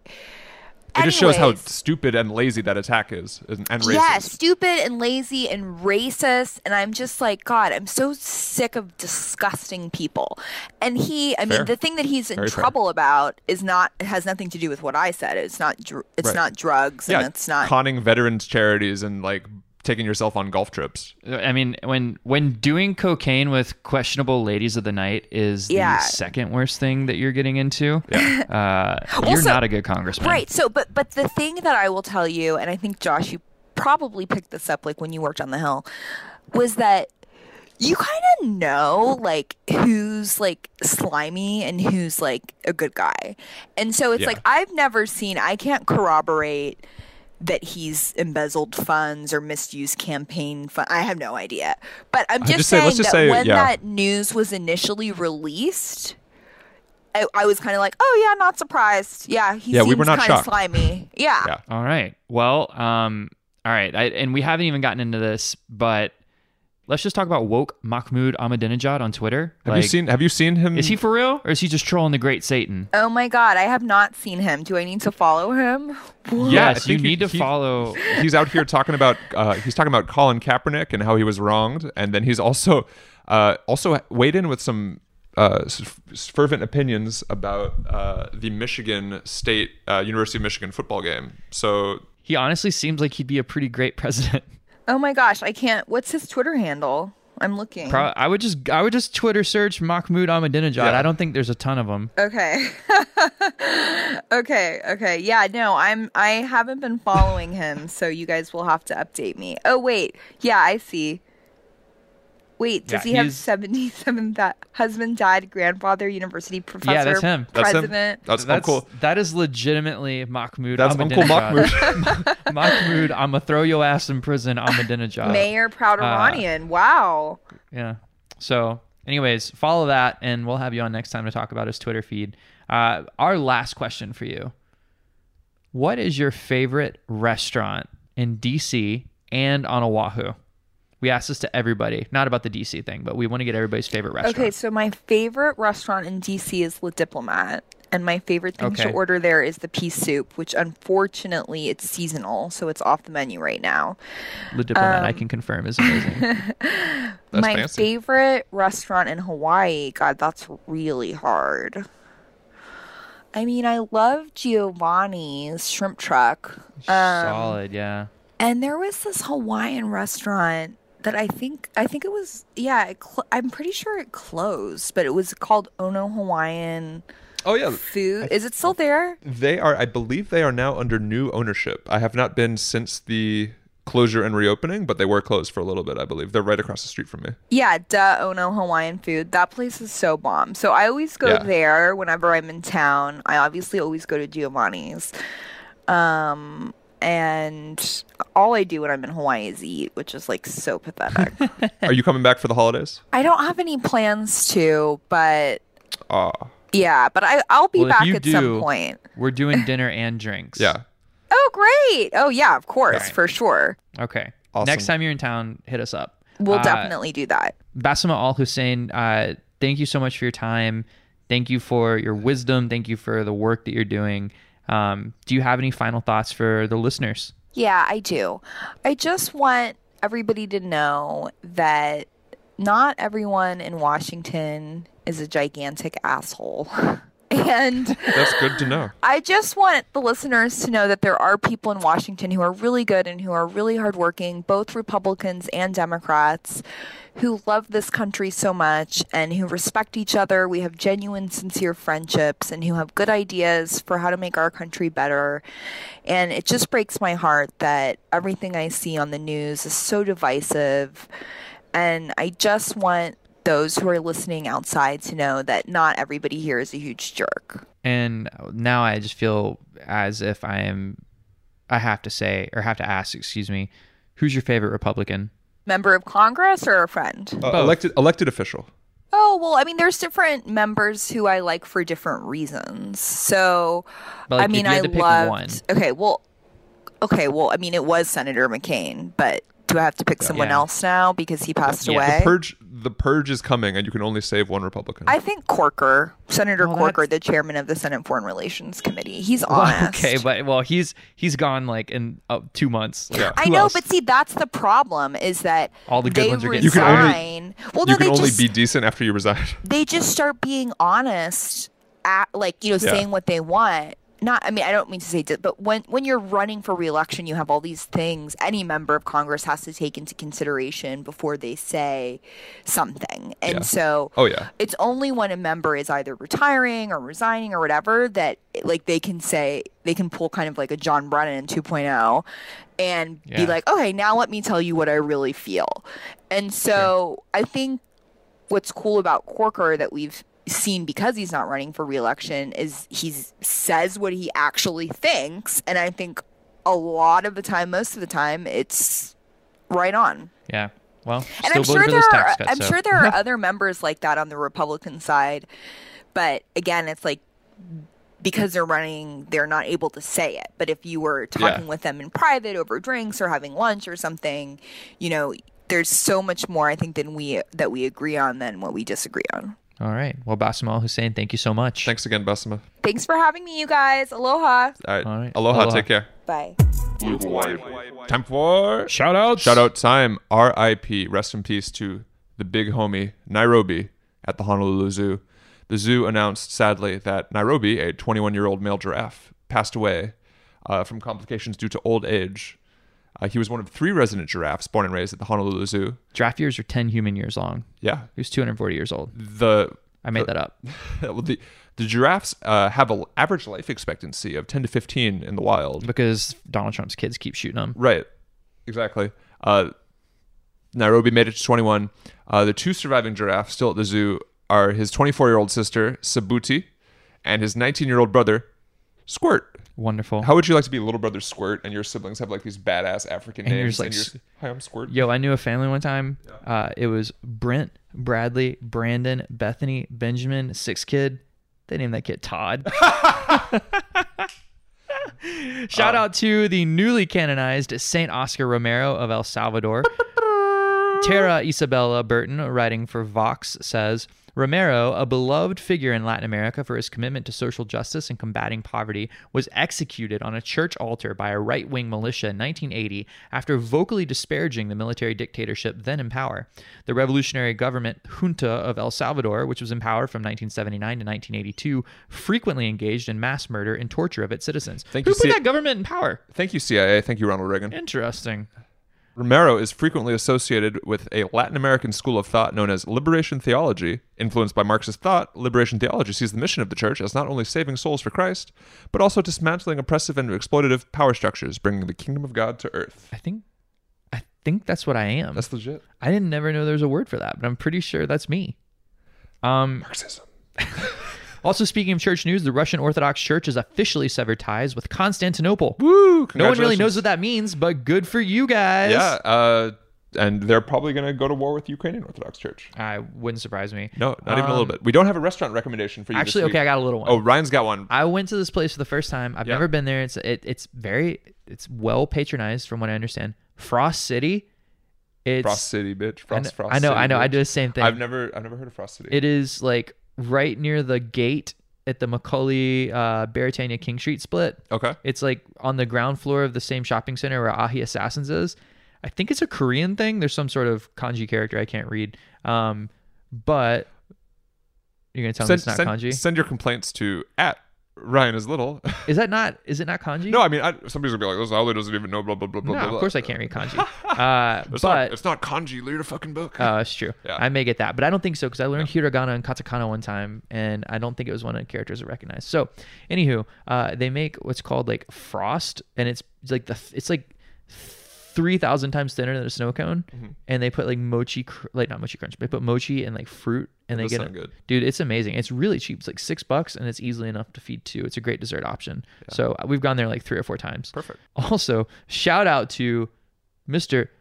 It just shows how stupid and lazy that attack is, and, and racist. Yeah, stupid and lazy and racist. And I'm just like, God, I'm so sick of disgusting people. And he, I Fair. mean, the thing that he's in Very fair. trouble about is not, it has nothing to do with what I said. It's not, dr- it's Right. not drugs yeah, and it's not. conning veterans charities and like taking yourself on golf trips. I mean, when when doing cocaine with questionable ladies of the night is Yeah. the second worst thing that you're getting into, uh, you're Also- not a good congressman. Right. So, but but the thing that I will tell you, and I think Josh, you probably picked this up like when you worked on the Hill, was that you kind of know like who's like slimy and who's like a good guy. And so it's Yeah. like I've never seen I can't corroborate that he's embezzled funds or misused campaign fund. I have no idea. But I'm just, just say- saying let's just that say, when yeah. that news was initially released, I, I was kind of like, "Oh yeah, not surprised. Yeah, he Yeah, we seems were not kind of shocked. slimy. Yeah. Yeah. All right. Well, um, all right. I, and we haven't even gotten into this, but let's just talk about woke Mahmoud Ahmadinejad on Twitter. Have you seen? Have you seen him? Is he for real, or is he just trolling the great Satan? Oh my god, I have not seen him. Do I need to follow him? Yeah, I yes, you think he- need to he- follow. he's out here talking about uh, he's talking about Colin Kaepernick and how he was wronged, and then he's also uh, also weighed in with some uh, s- s- fervent opinions about uh, the Michigan State uh, University of Michigan football game. So He honestly seems like he'd be a pretty great president. Oh my gosh, I can't. What's his Twitter handle? I'm looking. Pro- I would just I would just Twitter search Mahmoud Ahmadinejad. Yeah. I don't think there's a ton of them. Okay. okay, okay. Yeah, no, I'm I haven't been following him, so you guys will have to update me. Oh wait. Yeah, I see. Wait, does Yeah, he have 77 that husband, dad, grandfather, university professor, Yeah, that's him. That's him. that's, That's Uncle. That is legitimately Mahmoud. That's Uncle Ahmadinejad. Mahmoud. Mahmoud, I'm gonna throw your ass in prison. Ahmadinejad. Mayor Proud uh, Iranian. wow. Yeah. So, anyways, follow that, and we'll have you on next time to talk about his Twitter feed. Uh, our last question for you: What is your favorite restaurant in DC and on Oahu? We asked this to everybody, not about the DC thing, but we want to get everybody's favorite restaurant. Okay, so my favorite restaurant in DC is Le Diplomate, and my favorite thing to order there is the pea soup, which unfortunately it's seasonal, so it's off the menu right now. Le Diplomate, um, I can confirm, is amazing. That's my fancy. favorite restaurant in Hawaii, God, that's really hard. I mean, I love Giovanni's shrimp truck. Um, Solid, yeah. And there was this Hawaiian restaurant that I think I think it was yeah, it cl- I'm pretty sure it closed, but it was called Ono Hawaiian Oh yeah, Food. Is it still there? they are. I believe they are now under new ownership. I have not been since the closure and reopening, but they were closed for a little bit. I believe they're right across the street from me. Yeah, duh Ono Hawaiian Food. That place is so bomb. So I always go Yeah. there whenever I'm in town. I obviously always go to Giovanni's. Um and all I do when I'm in Hawaii is eat, which is like so pathetic. Are you coming back for the holidays? I don't have any plans to, but Ah, yeah, but I I'll be Well, back you at some point. We're doing dinner and drinks. yeah. Oh, great. Oh, yeah, of course, Right. for sure. Okay. Awesome. Next time you're in town, hit us up. We'll Uh, definitely do that. Bassima Al-Ghussein, uh, thank you so much for your time. Thank you for your wisdom. Thank you for the work that you're doing. Um, do you have any final thoughts for the listeners? Yeah, I do. I just want everybody to know that not everyone in Washington is a gigantic asshole. and That's good to know. I just want the listeners to know that there are people in Washington who are really good and who are really hardworking, both Republicans and Democrats, who love this country so much and who respect each other. We have genuine, sincere friendships and who have good ideas for how to make our country better. And it just breaks my heart that everything I see on the news is so divisive. And I just want those who are listening outside to know that not everybody here is a huge jerk. And now I just feel as if I am, I have to say, or have to ask, excuse me, who's your favorite Republican? member of Congress or a friend? Uh, elected elected official. Oh, well, I mean, there's different members who I like for different reasons. So, But, like, I mean, I to pick loved. one. Okay, well, okay, well, I mean, it was Senator McCain, but do I have to pick someone Yeah. else now because he passed Yeah. away? The purge. The purge is coming, and you can only save one Republican. I think Corker, Senator Well, Corker, that's- the chairman of the Senate Foreign Relations Committee. He's Well, honest. okay, but well, he's he's gone like in uh, two months. Like, Yeah. I know, else? but see, that's the problem is that All the good they ones are resign. getting You can only- well, you no, can only just, be decent after you resign. they just start being honest at like you know Yeah. saying what they want not I mean I don't mean to say di- but when when you're running for reelection you have all these things any member of Congress has to take into consideration before they say something. And Yeah. so Oh, yeah. it's only when a member is either retiring or resigning or whatever that like they can say they can pull kind of like a John Brennan 2.0 and Yeah. be like, okay, now let me tell you what I really feel. And so I think what's cool about Corker that we've seen because he's not running for reelection is he says what he actually thinks, and I think a lot of the time, most of the time, it's right on. Yeah. Well, And still I'm sure there are cut. I'm so. sure there are other members like that on the Republican side, but again, it's like because they're running, they're not able to say it. But if you were talking Yeah. with them in private over drinks or having lunch or something, you know, there's so much more I think than we that we agree on than what we disagree on. All right. Well, Bassima Al-Ghussein, thank you so much. Thanks again, Bassima. Thanks for having me, you guys. Aloha. All right. All right. Aloha, Aloha. Take care. Bye. Time for Shout outs. shout out time. R.I.P. Rest in peace to the big homie Nairobi at the Honolulu Zoo. The zoo announced sadly that Nairobi, a 21 year old male giraffe, passed away uh, from complications due to old age. Uh, he was one of three resident giraffes born and raised at the Honolulu Zoo. Giraffe years are 10 human years long. Yeah, He was 240 years old. the I made that up. well, the the giraffes uh, have an average life expectancy of 10 to 15 in the wild. Because Donald Trump's kids keep shooting them. Right. Exactly. Uh, Nairobi made it to 21. Uh, the two surviving giraffes still at the zoo are his 24 year old sister, Sabuti, and his 19 year old brother, Squirt. Wonderful. How would you like to be little brother Squirt and your siblings have like these badass African And you're names? just like, and you're, Hi, I'm Squirt. Yo, I knew a family one time. Uh, it was Brent, Bradley, Brandon, Bethany, Benjamin, six kid. They named that kid Todd. Shout out to the newly canonized Saint Oscar Romero of El Salvador. Tara Isabella Burton, writing for Vox, says Romero, a beloved figure in Latin America for his commitment to social justice and combating poverty, was executed on a church altar by a right wing militia in 1980 after vocally disparaging the military dictatorship then in power. The revolutionary government junta of El Salvador, which was in power from 1979 to 1982, frequently engaged in mass murder and torture of its citizens. Thank Who you, put C- that government in power? Thank you, CIA. Thank you, Ronald Reagan. Interesting. Romero is frequently associated with a Latin American school of thought known as liberation theology. Influenced by Marxist thought, liberation theology sees the mission of the church as not only saving souls for Christ, but also dismantling oppressive and exploitative power structures, bringing the kingdom of God to earth. I think I think that's what I am. That's legit. I didn't never know there was a word for that, but I'm pretty sure that's me. Um, Marxism. also, speaking of church news, the Russian Orthodox Church has officially severed ties with Constantinople. Woo! No one really knows what that means, but good for you guys. Yeah, uh, and they're probably going to go to war with the Ukrainian Orthodox Church. I wouldn't surprise me. No, not even a little Um, bit. We don't have a restaurant recommendation for you. Actually, okay, I got a little one. Oh, Ryan's got one. I went to this place for the first time. I've Yeah. never been there. It's it, it's very it's well patronized from what I understand. Frost City. It's Frost City, bitch. I Frost, know, Frost I know, City, I know. I do the same thing. I've never, I've never heard of Frost City. It is like right near the gate at the McCully uh, Beretania King Street split. okay. It's like on the ground floor of the same shopping center where Ahi Assassins is. I think it's a Korean thing. There's some sort of kanji character I can't read. Um, but you're gonna tell me it's not send, kanji? send your complaints to at Ryan is little. Is that not? Is it not kanji? no, I mean, I, somebody's gonna be like, "This haole doesn't even know." Blah blah blah blah No, blah. of blah." course I can't read kanji. Uh, It's but not, it's not kanji. Read a fucking book. Oh, it's true. Yeah. I may get that, but I don't think so because I learned hiragana and katakana one time, and I don't think it was one of the characters I recognized. So, anywho, uh, they make what's called like frost, and it's like the it's like three thousand times thinner than a snow cone, Mm-hmm. and they put like mochi, cr- like not mochi crunch, they put mochi and like fruit, and That they get it. good. Dude, it's amazing. It's really cheap. It's like six bucks, and it's easily enough to feed two. It's a great dessert option. So uh, we've gone there like three or four times. Perfect. Also, shout out to Mister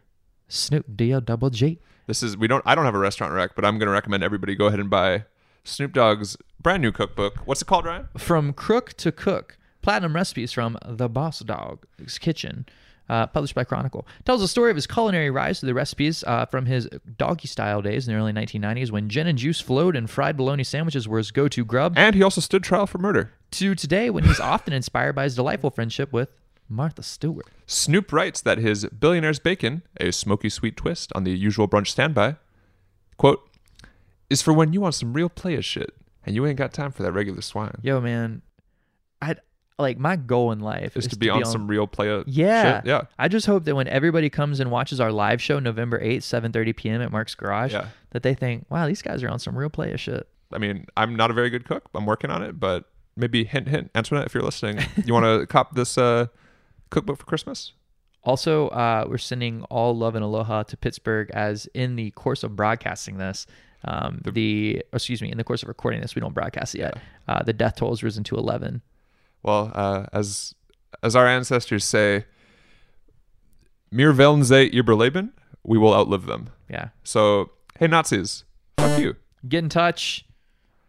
Snoop D Double J. This is we don't. I don't have a restaurant rec, but I'm gonna recommend everybody go ahead and buy Snoop Dogg's brand new cookbook. What's it called, Ryan? From Crook to Cook, platinum recipes from The Boss Dogg's Kitchen, uh, published by Chronicle. Tells the story of his culinary rise to the recipes uh, from his doggy style days in the early 1990s when gin and juice flowed and fried bologna sandwiches were his go to grub, And he also stood trial for murder. to today when he's often inspired by his delightful friendship with Martha Stewart. Snoop writes that his Billionaire's Bacon, a smoky sweet twist on the usual brunch standby, quote, is for when you want some real playa shit and you ain't got time for that regular swine. Yo, man, I like my goal in life is to be on, some real play. Yeah. shit. yeah. I just hope that when everybody comes and watches our live show November 8th, 7:30 p.m. at Mark's Garage, Yeah. that they think, "Wow, these guys are on some real playa shit." I mean, I'm not a very good cook. I'm working on it, but maybe hint, hint, Antoinette, if you're listening, you want to cop this uh, cookbook for Christmas? Also, uh, we're sending all love and aloha to Pittsburgh as in the course of broadcasting this, um, the, excuse me, in the course of recording this, we don't broadcast it yet. Uh, the death toll has risen to 11. Well, uh, as as our ancestors say, "Mir wollen sie überleben," we will outlive them. Yeah. So, hey Nazis, fuck you. Get in touch,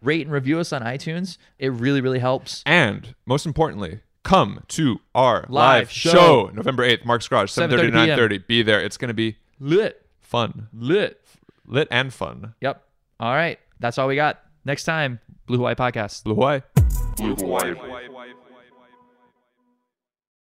rate and review us on iTunes. It really, really helps. And most importantly, come to our live, Live show. show. November 8th, Mark's Garage, seven thirty to nine thirty. Be there. It's going to be Lit. fun. Lit. Lit and fun. Yep. All right. That's all we got. Next time, Blue Hawaii Podcast. Blue Hawaii. Blue Hawaii.